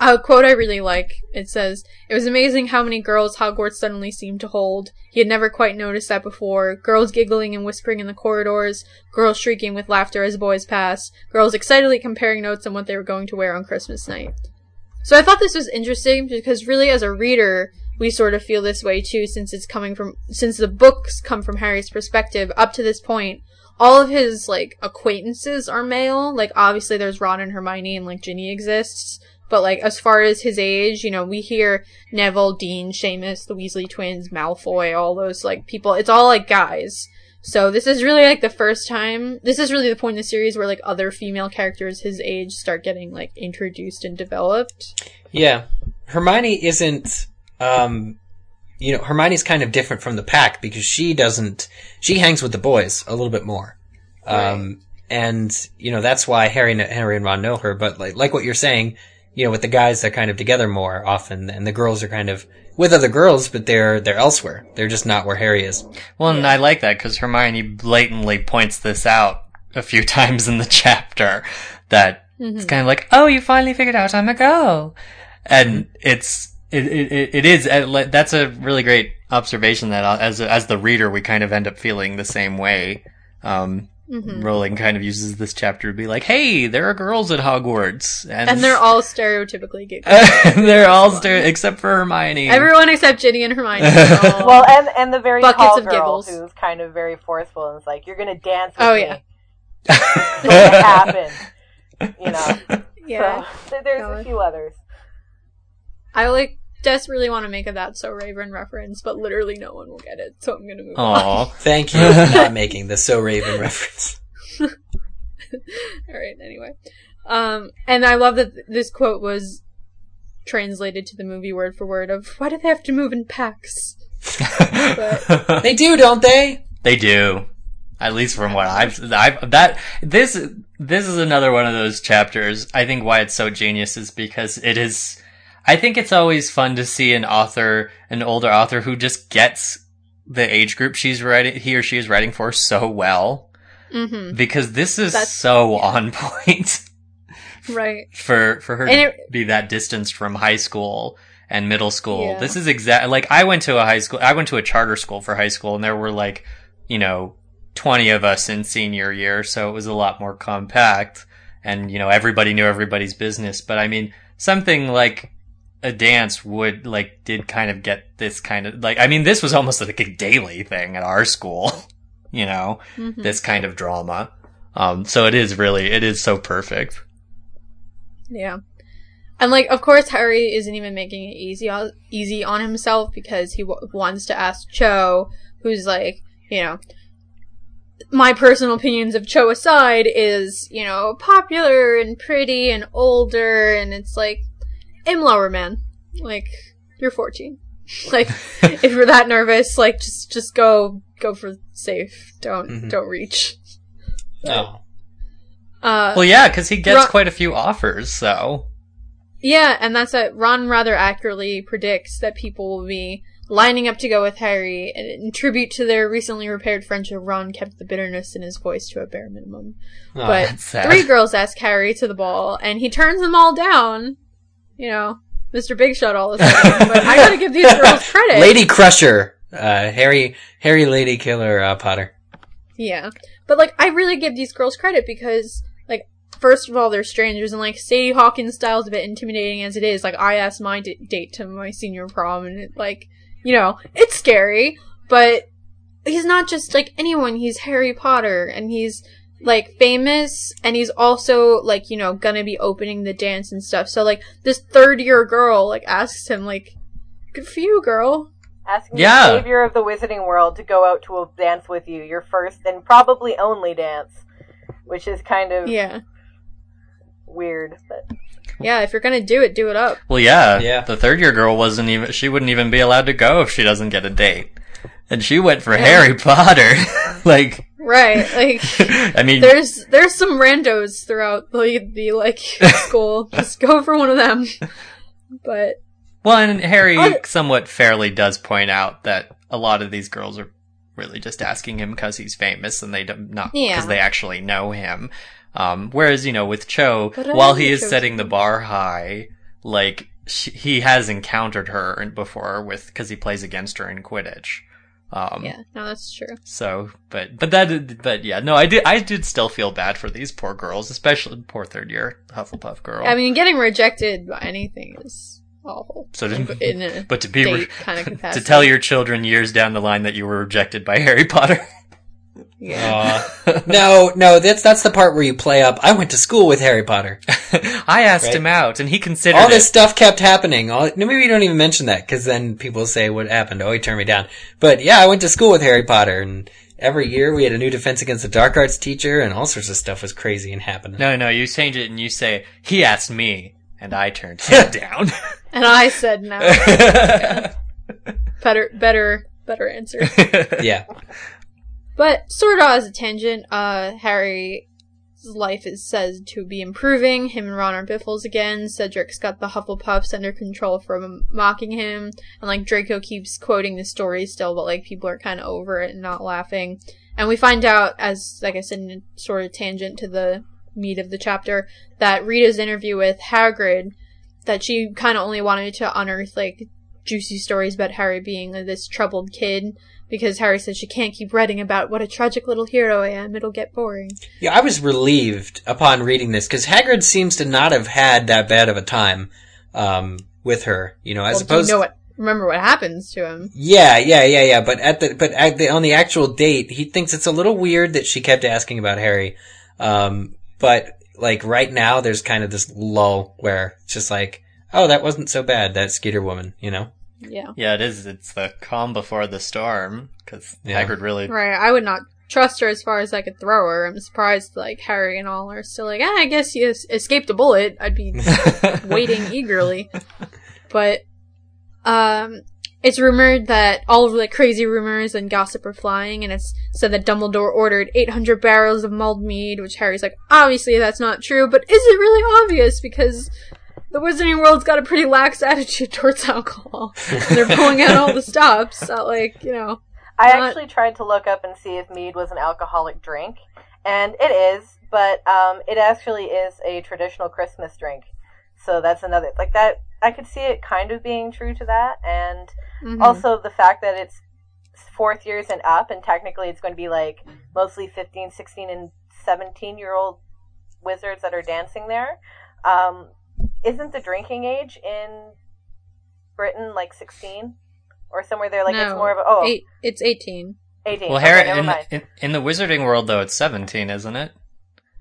a quote I really like. It says, "It was amazing how many girls Hogwarts suddenly seemed to hold. He had never quite noticed that before. Girls giggling and whispering in the corridors, girls shrieking with laughter as boys passed, girls excitedly comparing notes on what they were going to wear on Christmas night." So I thought this was interesting because really as a reader, we sort of feel this way too since it's coming from since the books come from Harry's perspective up to this point. All of his like acquaintances are male. Like obviously there's Ron and Hermione and like Ginny exists. But like as far as his age, you know, we hear Neville, Dean, Seamus, the Weasley twins, Malfoy, all those like people. It's all like guys. So this is really like the first time. This is really the point in the series where like other female characters his age start getting like introduced and developed. Yeah. Hermione isn't, um, you know, Hermione's kind of different from the pack because she doesn't, she hangs with the boys a little bit more. Um, and, you know, that's why Harry, kn- Harry and Ron know her, but like, like what you're saying, you know, with the guys, they're kind of together more often, and the girls are kind of with other girls, but they're, they're elsewhere. They're just not where Harry is. Well, and I like that because Hermione blatantly points this out a few [laughs] times in the chapter that it's kind of like, oh, you finally figured out I'm a girl. And it's, it, it, it- it is, uh, that's a really great observation that uh, as, as the reader, we kind of end up feeling the same way. Um, Rowling kind of uses this chapter to be like, hey, there are girls at Hogwarts. And, And they're all stereotypically gay. [laughs] they're all stere- except for Hermione. Everyone except Ginny and Hermione. [laughs] Well, and and the very Buckets tall of girl giggles. who's kind of very forceful and is like, "You're gonna dance with Oh, me." yeah. [laughs] It's happen. You know. yeah. So th- there's God. a few others. I like desperately want to make a That's So Raven reference, but literally no one will get it, so I'm gonna move on. Aw. Thank you for not [laughs] making the So Raven reference. Alright, anyway. Um, and I love that this quote was translated to the movie word for word of, why do they have to move in packs? [laughs] They do, don't they? They do. At least from what I've, I've, that, this, this is another one of those chapters. I think why it's so genius is because it is, I think it's always fun to see an author, an older author who just gets the age group she's writing, he or she is writing for so well. Mm-hmm. Because this is That's- so on point [laughs] Right. for, for her to be that distanced from high school and middle school. Yeah. This is exact, like I went to a high school, I went to a charter school for high school and there were like, you know, 20 of us in senior year, so it was a lot more compact and, you know, everybody knew everybody's business. But I mean, something like a dance would, like, did kind of get this kind of, like, I mean, this was almost like a daily thing at our school, [laughs] you know, Mhm. this kind of drama. Um, so it is really, it is so perfect. Yeah. And like, of course, Harry isn't even making it easy on, easy on himself because he w- wants to ask Cho, who's like, you know, my personal opinions of Cho aside, is you know popular and pretty and older, and it's like, aim lower, man. Like, you're 14. [laughs] like, if you're that nervous, like, just just go go for safe. Don't Mhm. don't reach. Oh. Mm-hmm. Uh, Well, yeah, because he gets Ron- quite a few offers, so. Yeah, and that's what Ron rather accurately predicts that people will be lining up to go with Harry, and in tribute to their recently repaired friendship, Ron kept the bitterness in his voice to a bare minimum. Oh, but that's sad. three girls ask Harry to the ball, and he turns them all down. You know, Mr. Big Shot all the time. but I gotta give these girls [laughs] credit. Lady Crusher, uh, Harry, Harry Lady Killer, uh, Potter. Yeah. But like I really give these girls credit because like first of all they're strangers and like Sadie Hawkins style is a bit intimidating as it is. Like I asked my d- date to my senior prom and it like, you know, it's scary, but he's not just like anyone, he's Harry Potter and he's like famous and he's also like, you know, gonna be opening the dance and stuff. So like this third year girl like asks him like good for you, girl. Asking Yeah. the savior of the wizarding world to go out to a dance with you, your first and probably only dance, which is kind of Yeah. weird. But Yeah, if you're gonna do it, do it up. Well, yeah, Yeah. The third year girl wasn't even. She wouldn't even be allowed to go if she doesn't get a date, and she went for Harry Potter. [laughs] like, Right. Like [laughs] I mean, there's there's some randos throughout the the like [laughs] school. Just go for one of them. But well, and Harry somewhat fairly does point out that a lot of these girls are really just asking him because he's famous, and they don't not because Yeah. they actually know him. Um, whereas you know with Cho, while he is Cho's setting the bar high, like she, he has encountered her before with because he plays against her in Quidditch. Um, Yeah, no, that's true. So, but but that but yeah, no, I did I did still feel bad for these poor girls, especially poor third year Hufflepuff girl. I mean, getting rejected by anything is awful. So to- but to be re- kind of [laughs] to tell your children years down the line that you were rejected by Harry Potter. [laughs] yeah. Aw. [laughs] no, no, that's that's the part where you play up. I went to school with Harry Potter. [laughs] I asked Right. him out, and he considered All this it. stuff kept happening. All, maybe we don't even mention that because then people say what happened. Oh, he turned me down. But yeah, I went to school with Harry Potter, and every year we had a new Defense Against the Dark Arts teacher, and all sorts of stuff was crazy and happening. No, no, you change it and you say he asked me, and I turned him [laughs] down. And I said no. better, better, better answer. Yeah, But sort of as a tangent, uh, Harry's life is said to be improving. Him and Ron are biffles again. Cedric's got the Hufflepuffs under control from mocking him, and like Draco keeps quoting the story still, but like people are kind of over it and not laughing. And we find out, as like I said, in a sort of tangent to the meat of the chapter, that Rita's interview with Hagrid, that she kind of only wanted to unearth like juicy stories about Harry being this troubled kid because Harry says she can't keep writing about what a tragic little hero I am. It'll get boring. yeah. I was relieved upon reading this because Hagrid seems to not have had that bad of a time um, with her. You know, as well, opposed. you know what? Remember what happens to him? Yeah, yeah, yeah, yeah. But at the but at the, on the actual date, he thinks it's a little weird that she kept asking about Harry. Um, but like right now, there's kind of this lull where it's just like, oh, that wasn't so bad. That Skeeter woman, you know. Yeah. yeah, it is. It's the calm before the storm because Yeah. Hagrid really. Right. I would not trust her as far as I could throw her. I'm surprised like Harry and all are still like, ah, I guess you es- escaped a bullet. I'd be [laughs] waiting eagerly. But um it's rumored that all of the crazy rumors and gossip are flying, and it's said that Dumbledore ordered 800 barrels of mulled mead, which Harry's like, obviously that's not true, but is it really obvious? Because the Wizarding World's got a pretty lax [laughs] attitude towards alcohol. they're pulling out all the [laughs] stops, so like, you know. I Not- actually tried to look up and see if mead was an alcoholic drink, and it is, but um, it actually is a traditional Christmas drink. So that's another like that. I could see it kind of being true to that, and mhm. also the fact that it's fourth years and up, and technically it's going to be like mostly 15, 16, and 17 year old wizards that are dancing there. Um, isn't the drinking age in Britain like 16 or somewhere there? Like it's more of a oh Eight, it's 18. 18. Well, Okay, Harry never in, mind. in in the Wizarding world though, it's seventeen, isn't it?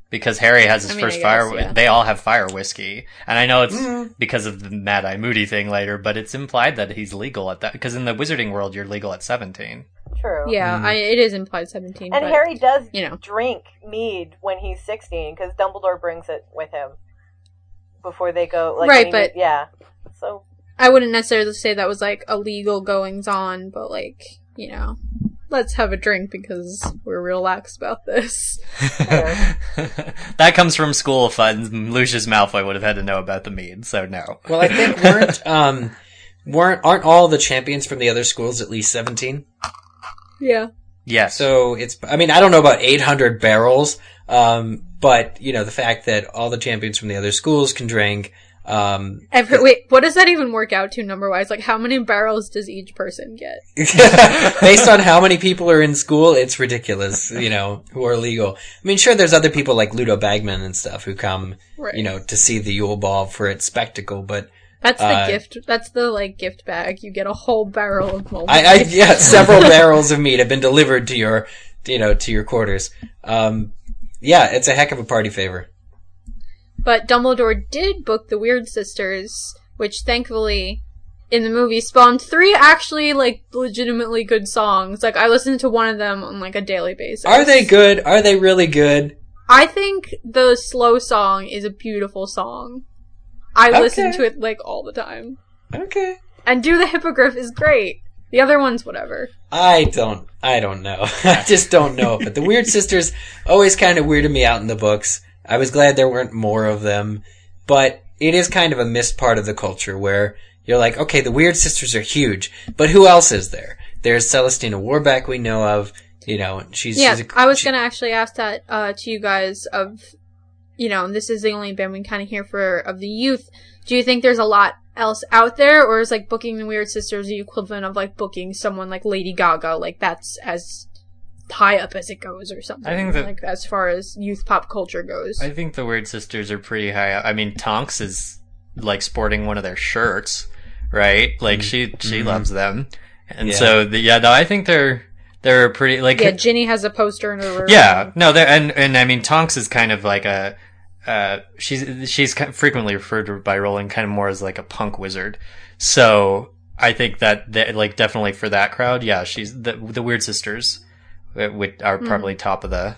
Because Harry has his I mean, first I fire. yeah. They all have fire whiskey, and I know it's Mm. because of the Mad Eye Moody thing later, but it's implied that he's legal at that. Because in the Wizarding world, you're legal at seventeen. True. Yeah, Mm. I, it is implied 17. And but, Harry does you know. drink mead when he's 16 because Dumbledore brings it with him before they go. Like, Right, when he- but- yeah. So I wouldn't necessarily say that was like illegal goings on, but like, you know, let's have a drink because we're real lax about this. [laughs] that comes from school funds. Lucius Malfoy would have had to know about the mead, so no. Well, I think weren't [laughs] um weren't aren't all the champions from the other schools at least seventeen? Yeah. yes. So it's I mean I don't know about eight hundred barrels, um, but you know the fact that all the champions from the other schools can drink. Um, Every, wait, what does that even work out to number wise? Like, how many barrels does each person get? [laughs] based on how many people are in school, it's ridiculous. You know who are legal. I mean, sure, there's other people like Ludo Bagman and stuff who come, Right. you know, to see the Yule Ball for its spectacle, but. That's the uh, gift. That's the like gift bag. You get a whole barrel of moldy. I, I yeah, several [laughs] barrels of meat have been delivered to your, you know, to your quarters. Um, yeah, it's a heck of a party favor. But Dumbledore did book the Weird Sisters, which thankfully in the movie spawned three actually like legitimately good songs. Like I listened to one of them on like a daily basis. Are they good? Are they really good? I think the slow song is a beautiful song. I Okay. listen to it like all the time. Okay. And Do the Hippogriff is great. The other one's whatever. I don't, I don't know. [laughs] I just don't know. But the Weird [laughs] Sisters always kind of weirded me out in the books. I was glad there weren't more of them, but it is kind of a missed part of the culture where you're like, okay, the Weird Sisters are huge, but who else is there? There's Celestina Warbeck we know of, you know, she's, yeah, she's a- I was she- gonna actually ask that uh, to you guys of you know, this is the only band we kind of hear for of the youth. Do you think there's a lot else out there, or is like booking the Weird Sisters the equivalent of like booking someone like Lady Gaga? Like that's as high up as it goes, or something. I think that- like as far as youth pop culture goes. I think the Weird Sisters are pretty high. up. I mean, Tonks is like sporting one of their shirts, right? Like she she mm-hmm. loves them, and Yeah. so the, yeah, no, I think they're they're pretty like yeah, Ginny has a poster in her room. Yeah, no, there and and I mean Tonks is kind of like a uh she's she's kind of frequently referred to by Rowling kind of more as like a punk wizard. So I think that, that like definitely for that crowd, yeah, she's the the Weird Sisters, uh, which are probably top of the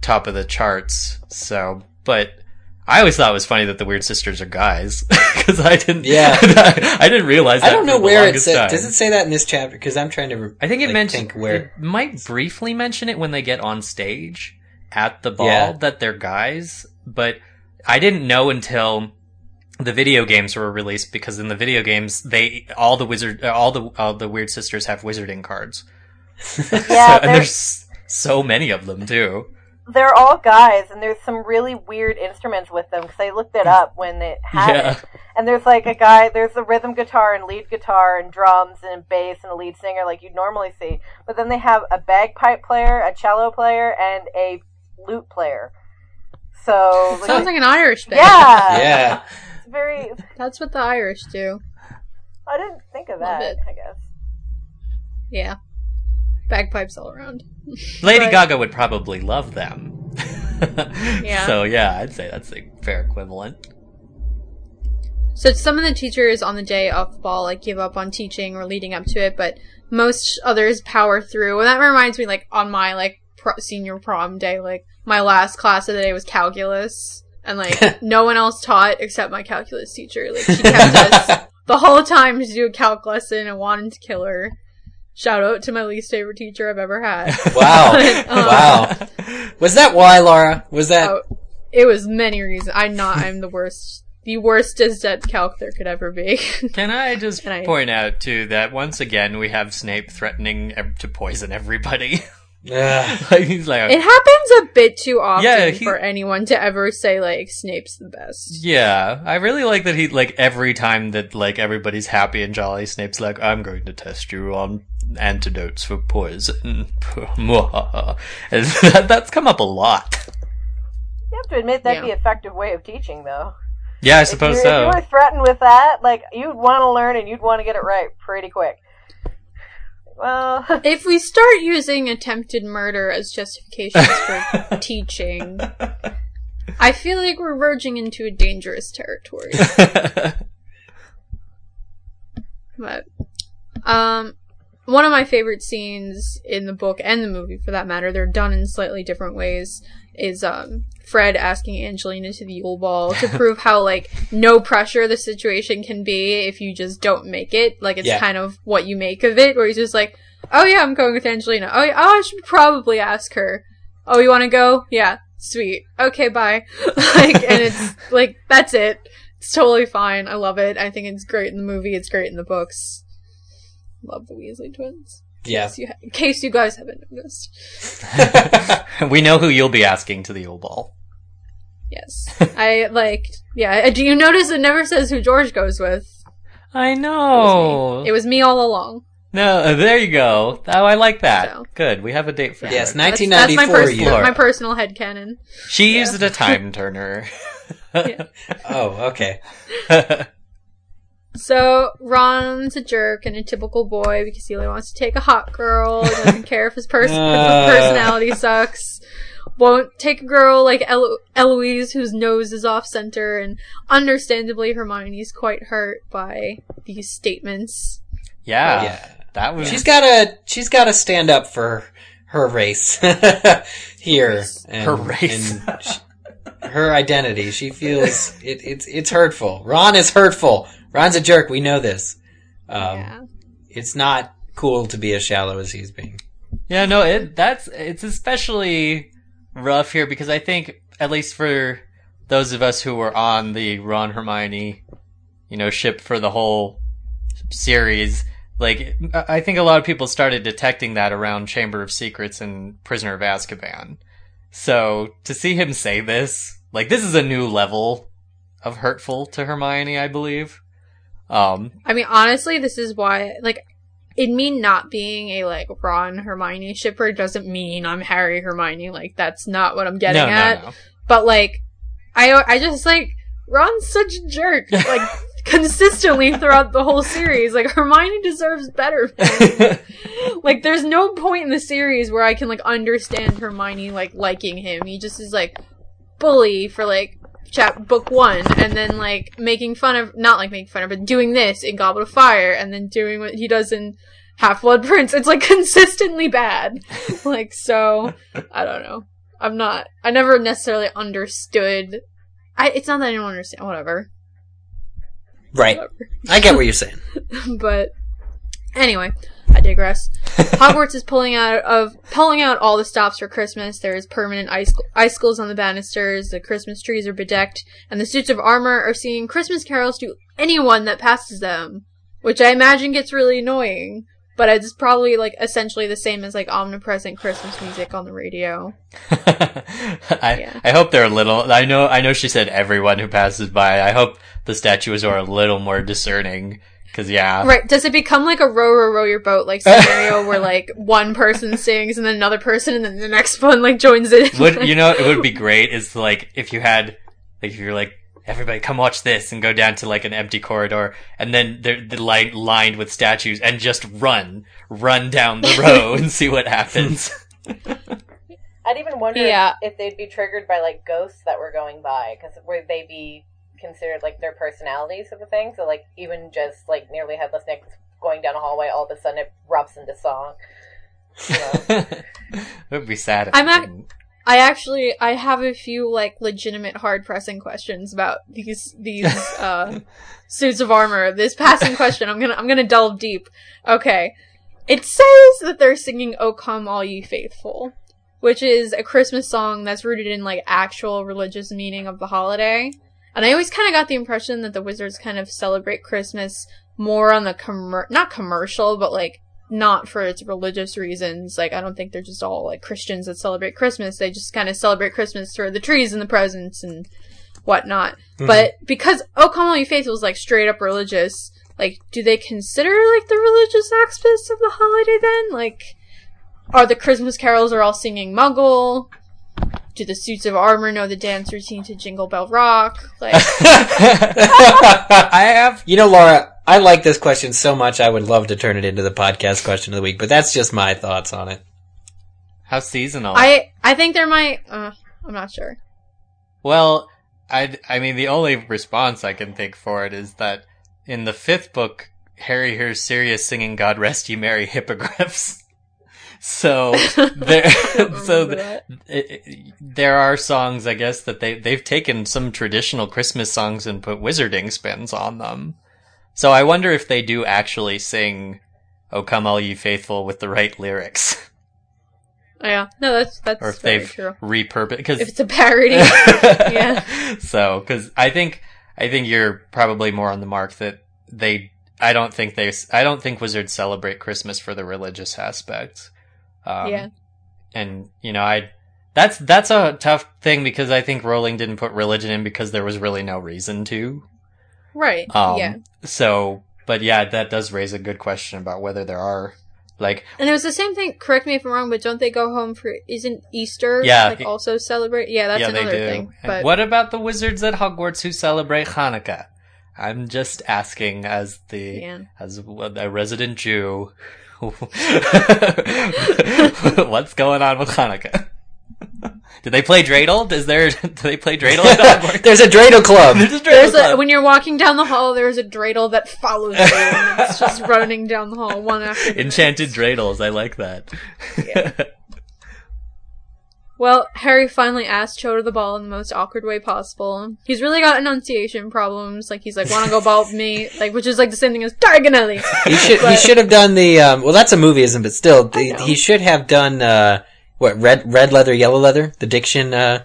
top of the charts. So, but. I always thought it was funny that the Weird Sisters are guys [laughs] because I didn't. Yeah. [laughs] I didn't realize. That I don't know where it longest said. time. Does it say that in this chapter? Because I'm trying to. Re- I think it like, mentioned think where. it might briefly mention it when they get on stage at the ball Yeah. that they're guys, but I didn't know until the video games were released because in the video games they all the wizard uh, all the all the weird sisters have wizarding cards. [laughs] [laughs] Yeah, So- and there's, there's so many of them too. they're all guys, and there's some really weird instruments with them because I looked it up when it had Yeah. it. And there's like a guy, there's a rhythm guitar and lead guitar and drums and bass and a lead singer like you'd normally see. But then they have a bagpipe player, a cello player, and a lute player. So, like, sounds like an Irish band. yeah, Yeah. it's very. that's what the Irish do. I didn't think of that. I guess. Yeah, bagpipes all around. [laughs] Lady But- Gaga would probably love them. [laughs] Yeah. So yeah, I'd say that's a fair equivalent. So some of the teachers on the day of the ball like give up on teaching or leading up to it, but most others power through. And that reminds me, like on my like pro- senior prom day, like my last class of the day was calculus, and like [laughs] no one else taught except my calculus teacher. Like she kept us [laughs] the whole time to do a calc lesson and wanted to kill her. Shout out to my least favorite teacher I've ever had. [laughs] Wow. Um, wow. Was that why, Laura? Was that? Oh, it was many reasons. I'm not. I'm the worst. The worstest at calc there could ever be. Can I just I- point out too that once again we have Snape threatening to poison everybody. Ugh. [laughs] like he's like, It happens a bit too often Yeah, he- for anyone to ever say like Snape's the best. yeah, I really like that he like every time that like everybody's happy and jolly, Snape's like, I'm going to test you on antidotes for poison. [laughs] that, that's come up a lot. You have to admit that'd be Yeah. an effective way of teaching, though. Yeah, I suppose you, so. If you were threatened with that, like you'd want to learn and you'd want to get it right pretty quick. Well, [laughs] If we start using attempted murder as justifications for [laughs] teaching, [laughs] I feel like we're verging into a dangerous territory. But um one of my favorite scenes in the book and the movie for that matter, they're done in slightly different ways, is um Fred asking Angelina to the Yule Ball to [laughs] prove how like no pressure the situation can be if you just don't make it. Like it's Yeah. kind of what you make of it, where he's just like, Oh yeah, I'm going with Angelina. Oh yeah, oh, I should probably ask her. Oh, you wanna go? Yeah. Sweet. Okay, bye. [laughs] like and it's [laughs] like that's it. It's totally fine. I love it. I think it's great in the movie. It's great in the books. Love the Weasley twins. Yeah. In case you, ha- in case you guys haven't noticed. [laughs] we know who you'll be asking to the old Ball. Yes. I like, yeah. Do you notice it never says who George goes with? I It was know. me. It was me all along. no, uh, there you go. Oh, I like that. So. Good. We have a date for Yes, that. That's, that's my 1994 personal, year. my personal headcanon. She used a time [laughs] turner. Yeah. [laughs] Oh, okay. So Ron's a jerk and a typical boy because he only wants to take a hot girl. He doesn't [laughs] care if his, pers- if Uh. his personality sucks. Won't take a girl like Elo- Eloise whose nose is off center, and understandably Hermione's quite hurt by these statements. yeah, Yeah. that was. She's gotta, she's gotta stand up for her race [laughs] here. And, Her race. and sh- her identity. She feels it, it's it's hurtful. Ron is hurtful. Ron's a jerk. We know this. Um, yeah. It's not cool to be as shallow as he's being. Yeah, no, it that's it's especially rough here because I think at least for those of us who were on the Ron Hermione, you know, ship for the whole series, like I I think a lot of people started detecting that around Chamber of Secrets and Prisoner of Azkaban. So to see him say this like this is a new level of hurtful to Hermione, I believe. Um, I mean, honestly, this is why, like, in me not being a, like, Ron Hermione shipper doesn't mean I'm Harry Hermione. Like, that's not what I'm getting no, at. no, no. But, like, I, I just, like, Ron's such a jerk. [laughs] Like, consistently throughout the whole series. Like, Hermione deserves better. [laughs] like, there's no point in the series where I can, like, understand Hermione, like, liking him. He just is, like, bully for, like, chap book one, and then, like, making fun of, not, like, making fun of, but doing this in Goblet of Fire, and then doing what he does in Half-Blood Prince. It's, like, [laughs] consistently bad. [laughs] like, so, I don't know. I'm not, I never necessarily understood I, it's not that I don't understand, whatever. Right. Whatever. I get what [laughs] you're saying. but anyway, I digress. [laughs] Hogwarts is pulling out of pulling out all the stops for Christmas. There's permanent ice- icicles on the banisters. The Christmas trees are bedecked, and the suits of armor are singing Christmas carols to anyone that passes them, which I imagine gets really annoying. But it's probably like essentially the same as like omnipresent Christmas music on the radio. [laughs] I Yeah. I hope they're a little. I know I know she said everyone who passes by. I hope the statues are a little more discerning. Because yeah, Right? Does it become like a row row row your boat like [laughs] scenario where like one person sings and then another person and then the next one like joins in? would [laughs] you know it would be great is like if you had like if you're like everybody come watch this and go down to like an empty corridor and then they're, they're like lined with statues and just run run down the row [laughs] and see what happens I'd even wonder Yeah. if they'd be triggered by like ghosts that were going by, because would they be considered like their personalities of the thing? So like even just like nearly headless Nick going down a hallway, all of a sudden it erupts into song. You [laughs] know? it would be sad if I'm it ac- I actually I have a few like legitimate hard pressing questions about these these uh [laughs] suits of armor. This passing question, I'm gonna I'm gonna delve deep. Okay. It says that they're singing O Come All Ye Faithful, which is a Christmas song that's rooted in like actual religious meaning of the holiday. And I always kind of got the impression that the wizards kind of celebrate Christmas more on the commer- not commercial, but like not for its religious reasons. Like I don't think they're just all like Christians that celebrate Christmas. They just kind of celebrate Christmas for the trees and the presents and whatnot. Hmm. But because O Come All You Faithful is like straight up religious, like do they consider like the religious aspects of the holiday then? Like are the Christmas carols are all singing Muggle? Do the suits of armor know the dance routine to Jingle Bell Rock? Like [laughs] [laughs] I have You know, Laura, I like this question so much I would love to turn it into the podcast question of the week, but that's just my thoughts on it. how seasonal. I I think there might uh, I'm not sure. Well, I I mean the only response I can think for it is that in the fifth book, Harry hears Sirius singing "God Rest You Merry Hippogriffs." [laughs] So [laughs] there, [laughs] so th- it, there are songs, I guess, that they they've taken some traditional Christmas songs and put wizarding spins on them. So I wonder if they do actually sing "O Come All Ye Faithful" with the right lyrics, Oh, yeah. No, that's that's or if they've true. repurposed because If it's a parody. [laughs] Yeah. So, because I think I think you're probably more on the mark that they. I don't think they. I don't think wizards celebrate Christmas for the religious aspect. Um, Yeah. And you know, I. That's that's a tough thing because I think Rowling didn't put religion in because there was really no reason to. Right. Um, yeah. So, but yeah, that does raise a good question about whether there are like And it was the same thing, correct me if I'm wrong, but don't they go home for isn't Easter Yeah. like also celebrate? Yeah, that's yeah, another they do. thing. But what about the wizards at Hogwarts who celebrate Hanukkah? I'm just asking as the Yeah. as a resident Jew. [laughs] What's going on with Hanukkah? Do they play dreidel? Is there? [laughs] Do they play dreidel at [laughs] Hogwarts? There's a Dreidel Club. There's a dreidel there's a, club. when you're walking down the hall, there's a dreidel that follows you, and it's just running down the hall one after Enchanted next. dreidels. I like that. Well, Harry finally asked Cho to the ball in the most awkward way possible. He's really got enunciation problems. Like he's like, "Want to go ball with me?" [laughs] Like, which is like the same thing as Diagonally. He should he should have done the um, well. That's a movieism, but still, the, he should have done uh, what red red leather, yellow leather, the diction, uh,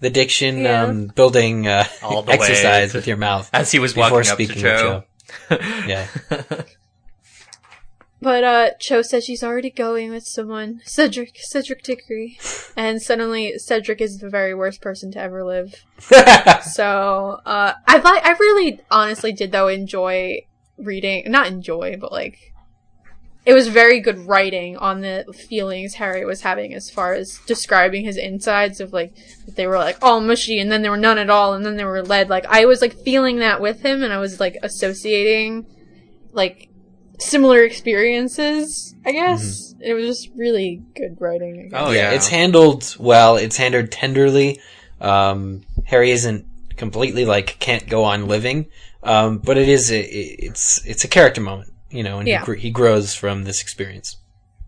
the diction Yeah. um, building uh, All the [laughs] exercise way. with your mouth As he was before walking up to speaking Cho. Joe. [laughs] Yeah. But uh, Cho says she's already going with someone, Cedric, Cedric Diggory, [laughs] and suddenly Cedric is the very worst person to ever live. [laughs] so uh, I like, I really, honestly, did though enjoy reading, not enjoy, but like, it was very good writing on the feelings Harry was having as far as describing his insides of like they were like all mushy and then there were none at all and then they were lead. Like I was like feeling that with him and I was like associating like similar experiences, I guess. It was just really good writing. I guess. Oh, yeah, yeah. it's handled well. It's handled tenderly. Um, Harry isn't completely like can't go on living, um, but it is a, it's it's a character moment, you know, and Yeah. he, gr- he grows from this experience.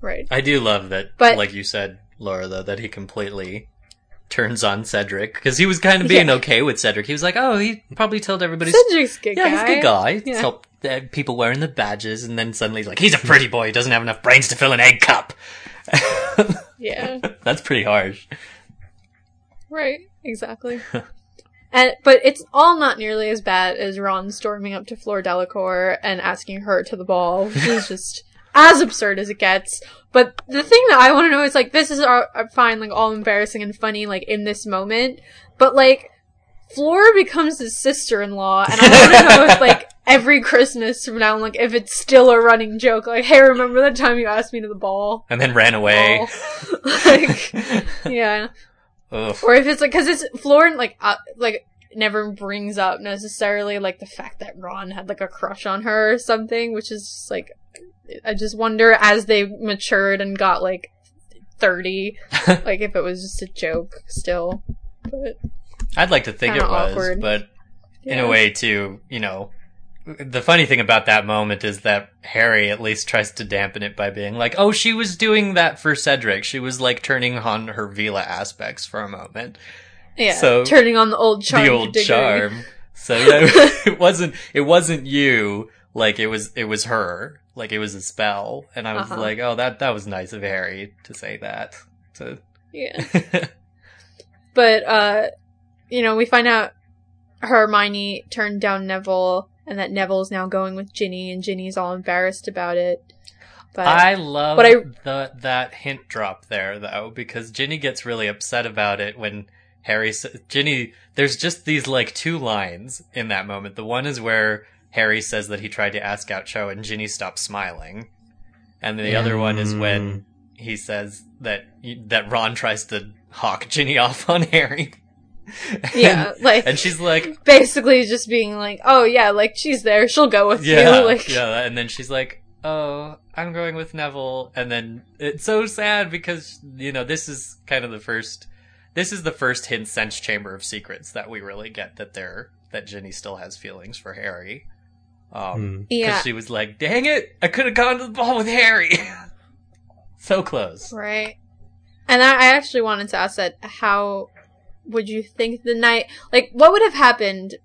Right. I do love that, But- like you said, Laura, though, that he completely turns on Cedric because he was kind of being Yeah. okay with Cedric. He was like, "Oh, he probably told everybody." Cedric's a good yeah, guy. he's a good guy. He's Yeah. helped uh, people wearing the badges, and then suddenly he's like, "He's a pretty boy. He doesn't have enough brains to fill an egg cup." [laughs] Yeah. That's pretty harsh. Right, exactly. [laughs] and but it's all not nearly as bad as Ron storming up to Fleur Delacour and asking her to the ball, which is [laughs] just as absurd as it gets. But the thing that I want to know is like this is our, our fine, like all embarrassing and funny, like in this moment, but like Fleur becomes his sister-in-law, and I want to know if like every Christmas from now, on, like if it's still a running joke, like hey, remember that time you asked me to the ball? And then ran away. [laughs] Like, yeah. Or if it's like, cause it's Florin, like, uh, like, never brings up necessarily, like, the fact that Ron had, like, a crush on her or something, which is just, like, I just wonder as they matured and got, like, 30, [laughs] like, if it was just a joke still. But, I'd like to think it was, awkward. but in yeah. a way too, you know, the funny thing about that moment is that Harry at least tries to dampen it by being like, "Oh, she was doing that for Cedric. She was like turning on her Veela aspects for a moment, Yeah. so- turning on the old charm. the old charm." So [laughs] yeah, [laughs] it wasn't it wasn't you. Like it was it was her. Like it was a spell, and I was Uh-huh. like, "Oh, that that was nice of Harry to say that." Yeah. [laughs] But, uh, you know, we find out Hermione turned down Neville and that Neville's now going with Ginny and Ginny's all embarrassed about it. But I love but I- the that hint drop there though because Ginny gets really upset about it when Harry sa- Ginny there's just these like two lines in that moment. The one is where Harry says that he tried to ask out Cho and Ginny stops smiling. And the other one is when mm. he says that that Ron tries to hawk Ginny [laughs] off on Harry. Yeah, and, like and she's like, basically just being like, "Oh yeah, like she's there, she'll go with yeah, you." [laughs] Like, yeah, and then she's like, "Oh, I'm going with Neville," and then it's so sad because you know this is kind of the first, this is the first hint sense chamber of secrets that we really get that they're that Ginny still has feelings for Harry. Um, Hmm. because Yeah. she was like, "Dang it, I could have gone to the ball with Harry." [laughs] so close. right. And I, I actually wanted to ask that: How would you think the night, like, what would have happened?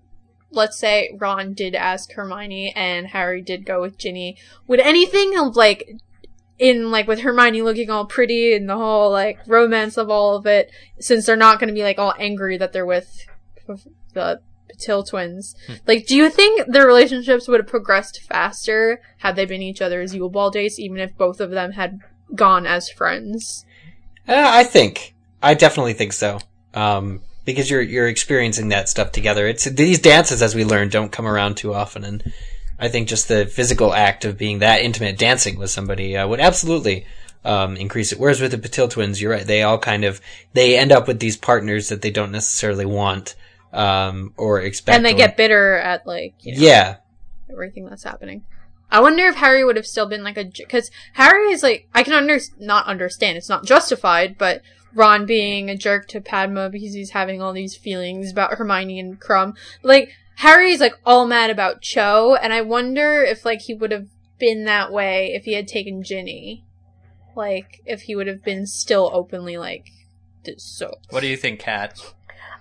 Let's say Ron did ask Hermione and Harry did go with Ginny. Would anything of like in like with Hermione looking all pretty and the whole like romance of all of it, since they're not going to be like all angry that they're with the Patil twins. Like, do you think their relationships would have progressed faster had they been each other's Yule Ball dates, even if both of them had gone as friends? Uh, I think. I definitely think so. Um, because you're you're experiencing that stuff together. It's these dances, as we learned, don't come around too often, and I think just the physical act of being that intimate, dancing with somebody, uh, would absolutely um, increase it. Whereas with the Patil twins, you're right; they all kind of they end up with these partners that they don't necessarily want um, or expect, and they or- get bitter at like you know, yeah, everything that's happening. I wonder if Harry would have still been like a because Harry is like I can under not understand it's not justified, but Ron being a jerk to Padma because he's having all these feelings about Hermione and Krum. Like Harry's like all mad about Cho, and I wonder if like he would have been that way if he had taken Ginny. Like if he would have been still openly like this so What do you think, Kat?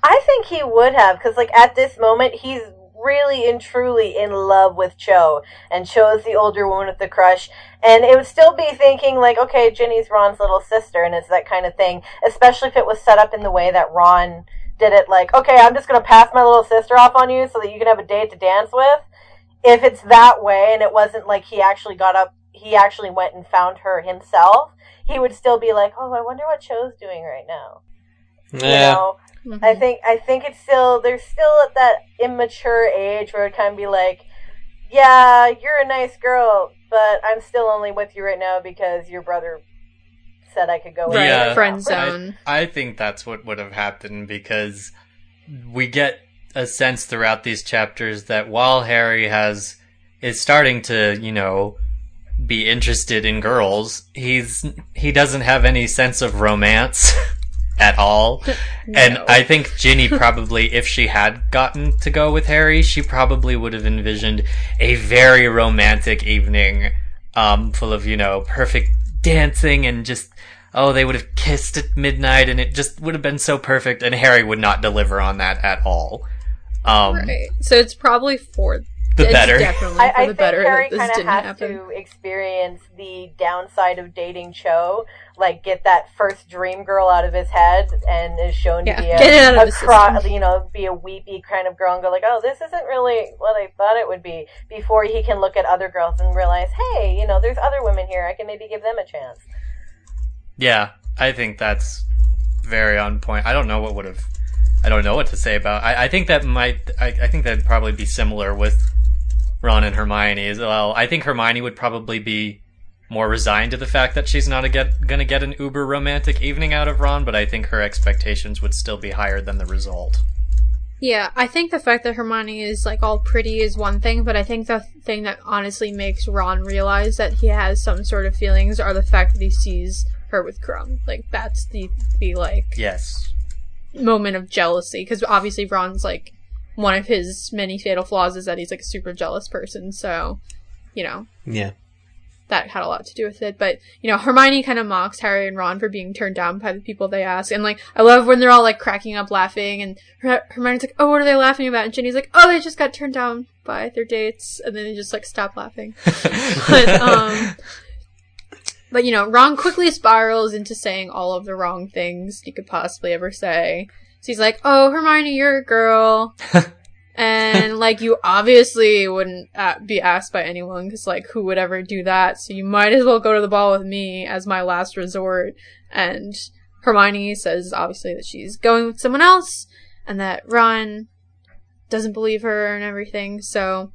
I think he would have, because like at this moment, he's really and truly in love with Cho, and Cho's the older woman with the crush, and it would still be thinking like, okay, Ginny's Ron's little sister, and it's that kind of thing. Especially if it was set up in the way that Ron did it, like, okay, I'm just gonna pass my little sister off on you so that you can have a date to dance with. If it's that way, and it wasn't like he actually got up he actually went and found her himself, he would still be like, "Oh, I wonder what Cho's doing right now." You Yeah. know, Mhm. I think I think it's still they're still at that immature age where it kind of be like, "Yeah, you're a nice girl, but I'm still only with you right now because your brother said I could go with Right. Yeah. friend zone. I think that's what would have happened because we get a sense throughout these chapters that while Harry has is starting to, you know, be interested in girls, he's he doesn't have any sense of romance [laughs] at all. [laughs] And I think Ginny probably [laughs] if she had gotten to go with Harry, she probably would have envisioned a very romantic evening um full of, you know, perfect dancing and just oh, they would have kissed at midnight and it just would have been so perfect and Harry would not deliver on that at all. Um Right. So it's probably for the it's better. Definitely I, for I the think better Harry kind of has happen. to experience the downside of dating Cho, like get that first dream girl out of his head, and is shown Yeah, to be a, get it out of a cro- you know, be a weepy kind of girl, and go like, "Oh, this isn't really what I thought it would be." Before he can look at other girls and realize, "Hey, you know, there's other women here. I can maybe give them a chance." Yeah, I think that's very on point. I don't know what would have. I don't know what to say about. I, I think that might. I, I think that'd probably be similar with Ron and Hermione as well. I think Hermione would probably be more resigned to the fact that she's not get, gonna get an uber romantic evening out of Ron, but I think her expectations would still be higher than the result. Yeah, I think the fact that Hermione is like all pretty is one thing, but I think the thing that honestly makes Ron realize that he has some sort of feelings are the fact that he sees her with Krum. Like that's the the like Yes. moment of jealousy because obviously Ron's like one of his many fatal flaws is that he's like a super jealous person. So, you know, Yeah. that had a lot to do with it. But, you know, Hermione kind of mocks Harry and Ron for being turned down by the people they ask. And, like, I love when they're all, like, cracking up laughing. And Her- Hermione's like, oh, what are they laughing about? And Ginny's like, oh, they just got turned down by their dates. And then they just, like, stop laughing. [laughs] but, um, but, you know, Ron quickly spirals into saying all of the wrong things he could possibly ever say. So he's like, oh, Hermione, you're a girl. [laughs] and like you obviously wouldn't uh, be asked by anyone because like who would ever do that? So you might as well go to the ball with me as my last resort. And hermione says obviously that she's going with someone else and that ron doesn't believe her and everything. So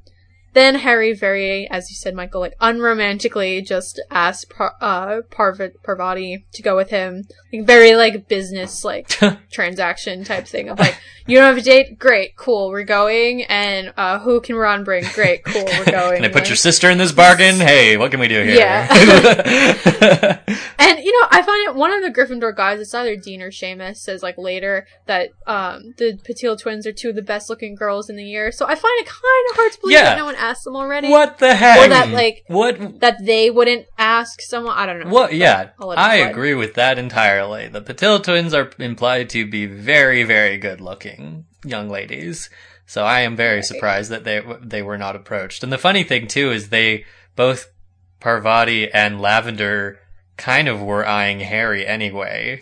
then harry very as you said michael like unromantically just asks Par- uh Parv- parvati to go with him like very like business like [laughs] transaction type thing of like you don't have a date great cool we're going and uh who can ron bring great cool we're [laughs] going Can I put with. your sister in this bargain? Hey, what can we do here? Yeah. [laughs] And you know, I find it one of the Gryffindor guys, it's either Dean or Seamus, says like later that um the Patil twins are two of the best looking girls in the year. So I find it kind of hard to believe Yeah. that no one asked them already. what the heck? Or that, like- what? That they wouldn't ask someone. I don't know. What? Yeah, I'll let it I agree with that entirely. The Patil twins are implied to be very, very good looking young ladies. So I am very surprised that they they were not approached. And the funny thing too is they both Parvati and Lavender kind of were eyeing Harry anyway.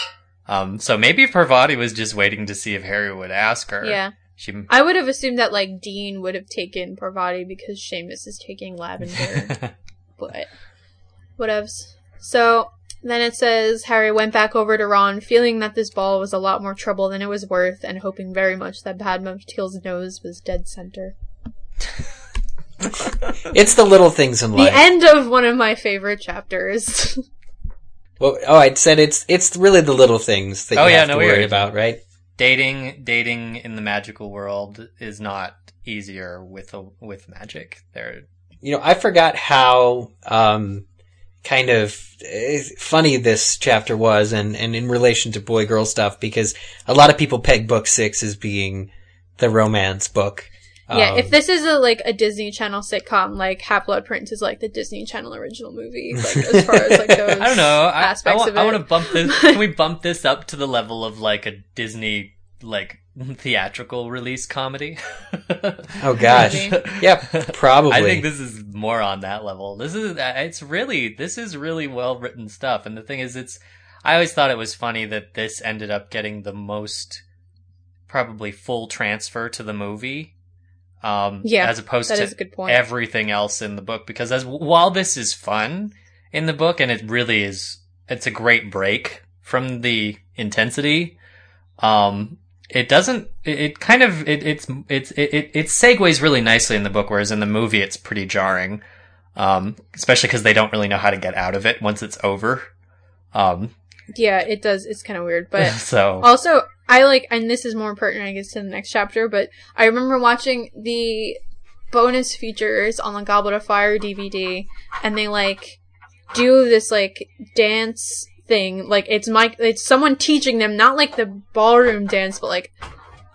Um, so maybe Parvati was just waiting to see if Harry would ask her. Yeah. She. I would have assumed that like Dean would have taken Parvati because Seamus is taking Lavender. [laughs] but whatevs. So then it says Harry went back over to Ron, feeling that this ball was a lot more trouble than it was worth, and hoping very much that Padma Patil's nose was dead center. [laughs] It's the little things in life. The end of one of my favorite chapters. [laughs] Well, oh, I said it's it's really the little things that Oh, you yeah, have no, to worry already- about, right? Dating dating in the magical world is not easier with a, with magic. There, You know, I forgot how um, kind of eh, funny this chapter was, and and in relation to boy girl stuff, because a lot of people peg book six as being the romance book. Yeah, Um, if this is a like a Disney Channel sitcom, like Half Blood Prince is like the Disney Channel original movie, like as far as like [laughs] those I don't know. I, I, aspects want, of it. I want to bump this. [laughs] Can we bump this up to the level of like a Disney like theatrical release comedy? [laughs] oh gosh, yeah, probably. I think this is more on that level. This is uh, it's really this is really well written stuff. And the thing is, it's I always thought it was funny that this ended up getting the most probably full transfer to the movie. Um, Yeah, as opposed that to is a good point. everything else in the book. Because as while this is fun in the book, and it really is, it's a great break from the intensity. Um, it doesn't. It, it kind of it it's it's it, it it segues really nicely in the book, whereas in the movie it's pretty jarring. Um, especially because they don't really know how to get out of it once it's over. Um, Yeah, it does. It's kind of weird, but [laughs] so Also, I like, and this is more pertinent, I guess, to the next chapter, but I remember watching the bonus features on the Goblet of Fire DVD, and they like do this like dance thing. Like it's Mike, it's someone teaching them, not like the ballroom dance, but like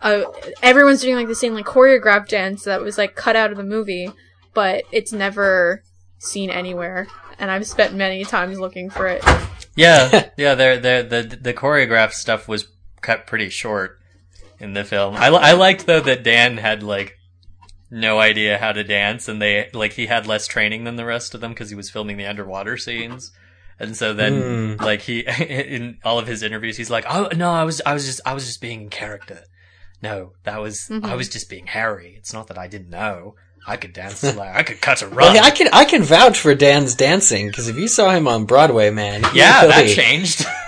uh, everyone's doing like the same like choreographed dance that was like cut out of the movie, but it's never seen anywhere. And I've spent many times looking for it. Yeah, [laughs] yeah. They're, they're, the the choreographed stuff was cut pretty short in the film. I, I liked though that Dan had like no idea how to dance, and they like he had less training than the rest of them because he was filming the underwater scenes. And so then, hmm. like he [laughs] in all of his interviews, he's like, "Oh no, I was I was just I was just being in character. No, that was mm-hmm. I was just being Harry. It's not that I didn't know. I could dance like I could cut a run. [laughs] Well, I can I can vouch for Dan's dancing because if you saw him on Broadway, man, he yeah, that changed. [laughs]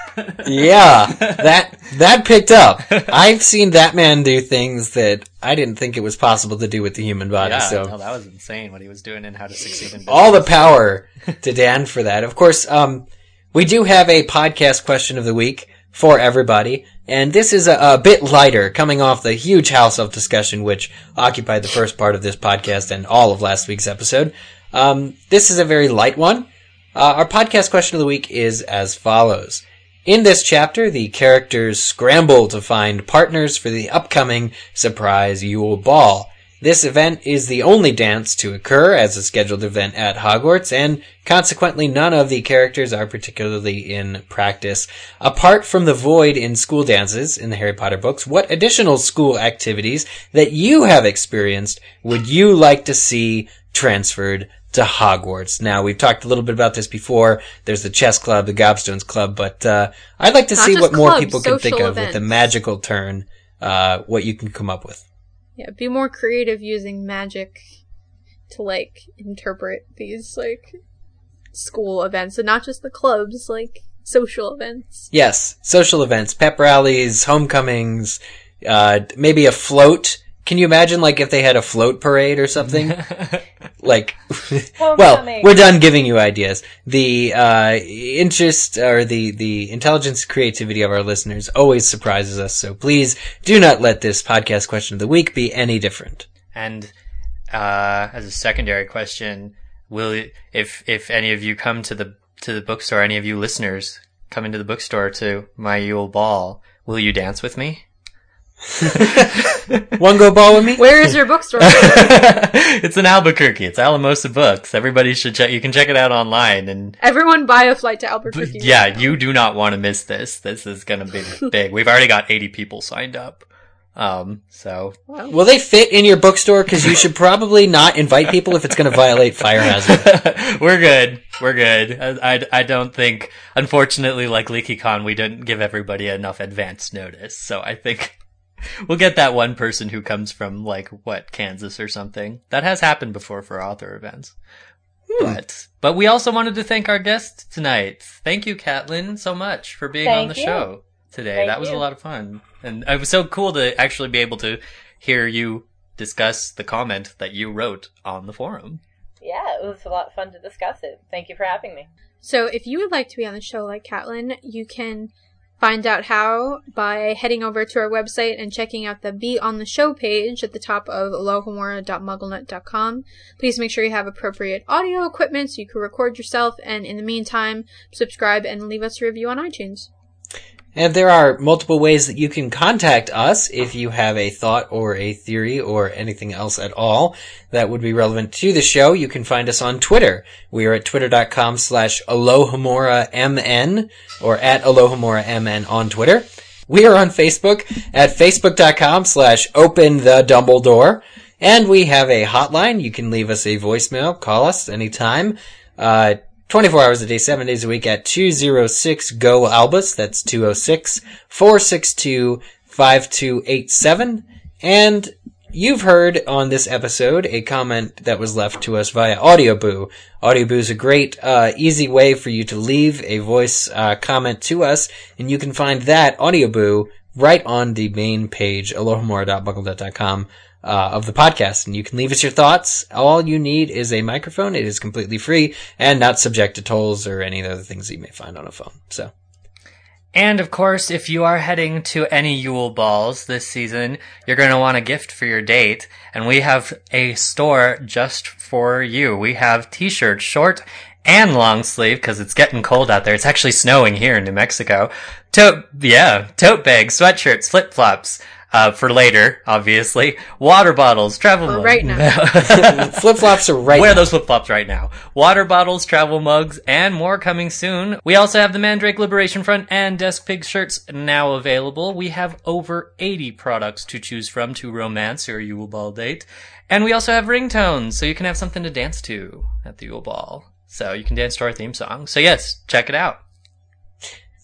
Yeah, [laughs] that that picked up. I've seen that man do things that I didn't think it was possible to do with the human body. yeah, so no, that was insane what he was doing and how to succeed in business. all the power [laughs] to Dan for that. Of course, um, we do have a podcast question of the week for everybody, and this is a, a bit lighter, coming off the huge House of discussion which occupied the first part of this podcast and all of last week's episode. Um, this is a very light one. Uh, our podcast question of the week is as follows. In this chapter, the characters scramble to find partners for the upcoming surprise Yule Ball. This event is the only dance to occur as a scheduled event at Hogwarts, and consequently none of the characters are particularly in practice. Apart from the void in school dances in the Harry Potter books, what additional school activities that you have experienced would you like to see transferred to Hogwarts? Now, we've talked a little bit about this before. There's the chess club, the Gobstones club, but uh, I'd like to Not see what more people can think social of with a events. magical turn, uh, what you can come up with. Yeah, be more creative using magic to like interpret these like school events and not just the clubs, like social events. Yes, social events, pep rallies, homecomings, uh, maybe a float. Can you imagine, like, if they had a float parade or something? [laughs] like, well, [laughs] Homecoming. we're done giving you ideas. The uh, interest or the the intelligence, creativity of our listeners always surprises us. So please do not let this podcast question of the week be any different. And uh, as a secondary question, will if if any of you come to the to the bookstore, any of you listeners come into the bookstore to my Yule Ball, will you dance with me? [laughs] One go ball with me. Where is your bookstore? [laughs] it's in Albuquerque. It's Alamosa Books. Everybody should check. You can check it out online. And Everyone buy a flight to Albuquerque. yeah, right now. you do not want to miss this. This is going to be [laughs] big. We've already got 80 people signed up. Um, so Will they fit in your bookstore? Because you should probably not invite people if it's going to violate fire hazard. we're good. We're good. I, I, I don't think, unfortunately, like LeakyCon, we didn't give everybody enough advance notice. So I think [laughs] we'll get that one person who comes from like what Kansas or something. That has happened before for author events. Hmm. But but we also wanted to thank our guest tonight. Thank you, Catlin, so much for being on the you. show today. Thank that was a lot of fun, and it was so cool to actually be able to hear you discuss the comment that you wrote on the forum. Yeah, it was a lot of fun to discuss it. Thank you for having me. So if you would like to be on the show like Catlin, you can find out how by heading over to our website and checking out the Be on the Show page at the top of alohomora.mugglenet.com. Please make sure you have appropriate audio equipment so you can record yourself, and in the meantime, subscribe and leave us a review on iTunes. And there are multiple ways that you can contact us if you have a thought or a theory or anything else at all that would be relevant to the show. You can find us on Twitter. We are at twitter.com slash alohomoramn or at alohomoramn on Twitter. We are on Facebook at facebook.com slash open the Dumbledore. And we have a hotline. You can leave us a voicemail. Call us anytime. Uh, 24 hours a day, 7 days a week at 206 GO ALBUS. That's 206 462 5287. And you've heard on this episode a comment that was left to us via Audioboo. Audioboo is a great, uh, easy way for you to leave a voice uh, comment to us, and you can find that Audioboo right on the main page, alohomora.mugglenet.com. Uh, of the podcast, and you can leave us your thoughts. All you need is a microphone. It is completely free and not subject to tolls or any other things that you may find on a phone. So, And of course, if you are heading to any Yule Balls this season, you're going to want a gift for your date. And we have a store just for you. We have t-shirts, short and long sleeve, because it's getting cold out there. It's actually snowing here in New Mexico. Tote, yeah, tote bags, sweatshirts, flip-flops. Uh, for later, obviously. Water bottles, travel mugs. right now. [laughs] flip flops are right. Wear those flip flops right now. Water bottles, travel mugs, and more coming soon. We also have the Mandrake Liberation Front and Desk Pig shirts now available. We have over 80 products to choose from to romance your Yule Ball date. And we also have ringtones, so you can have something to dance to at the Yule Ball. So you can dance to our theme song. So yes, check it out.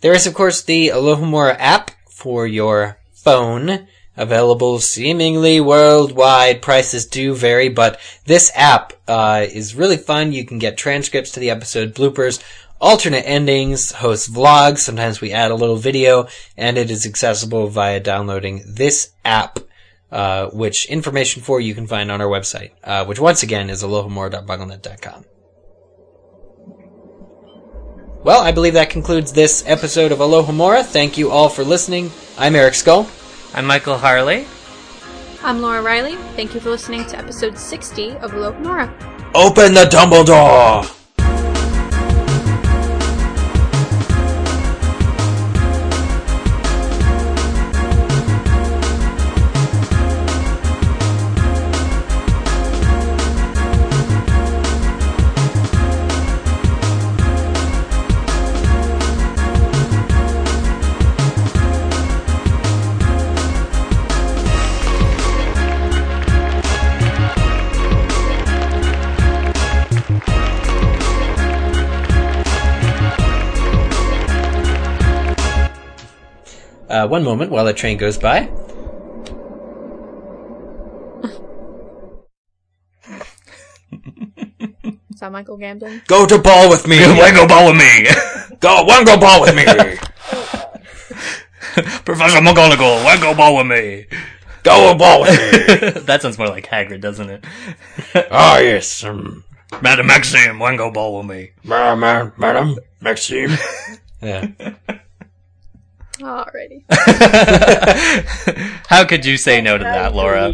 There is, of course, the Alohomora app for your phone, available seemingly worldwide. Prices do vary, but this app uh, is really fun. You can get transcripts to the episode, bloopers, alternate endings, host vlogs. Sometimes we add a little video, and it is accessible via downloading this app. Uh, which information for you can find on our website, uh, which once again is alohomora.mugglenet.com. Well, I believe that concludes this episode of Alohomora. Thank you all for listening. I'm Eric Scull. I'm Michael Harle. I'm Laura Riley. Thank you for listening to episode 60 of Alohomora. Open the Dumbledore! Uh, one moment while the train goes by. Is that Michael Gambling? Go to ball with me! Wango ball with me! Go, one go ball with me! [laughs] Professor McGonagall, wango ball with me! Go a ball with me! [laughs] that sounds more like Hagrid, doesn't it? [laughs] Ah, yes, um, Madam Maxime, wango ball with me. ma- ma- Madam Maxime. yeah. Alrighty. [laughs] [laughs] How could you say no to that, Laura?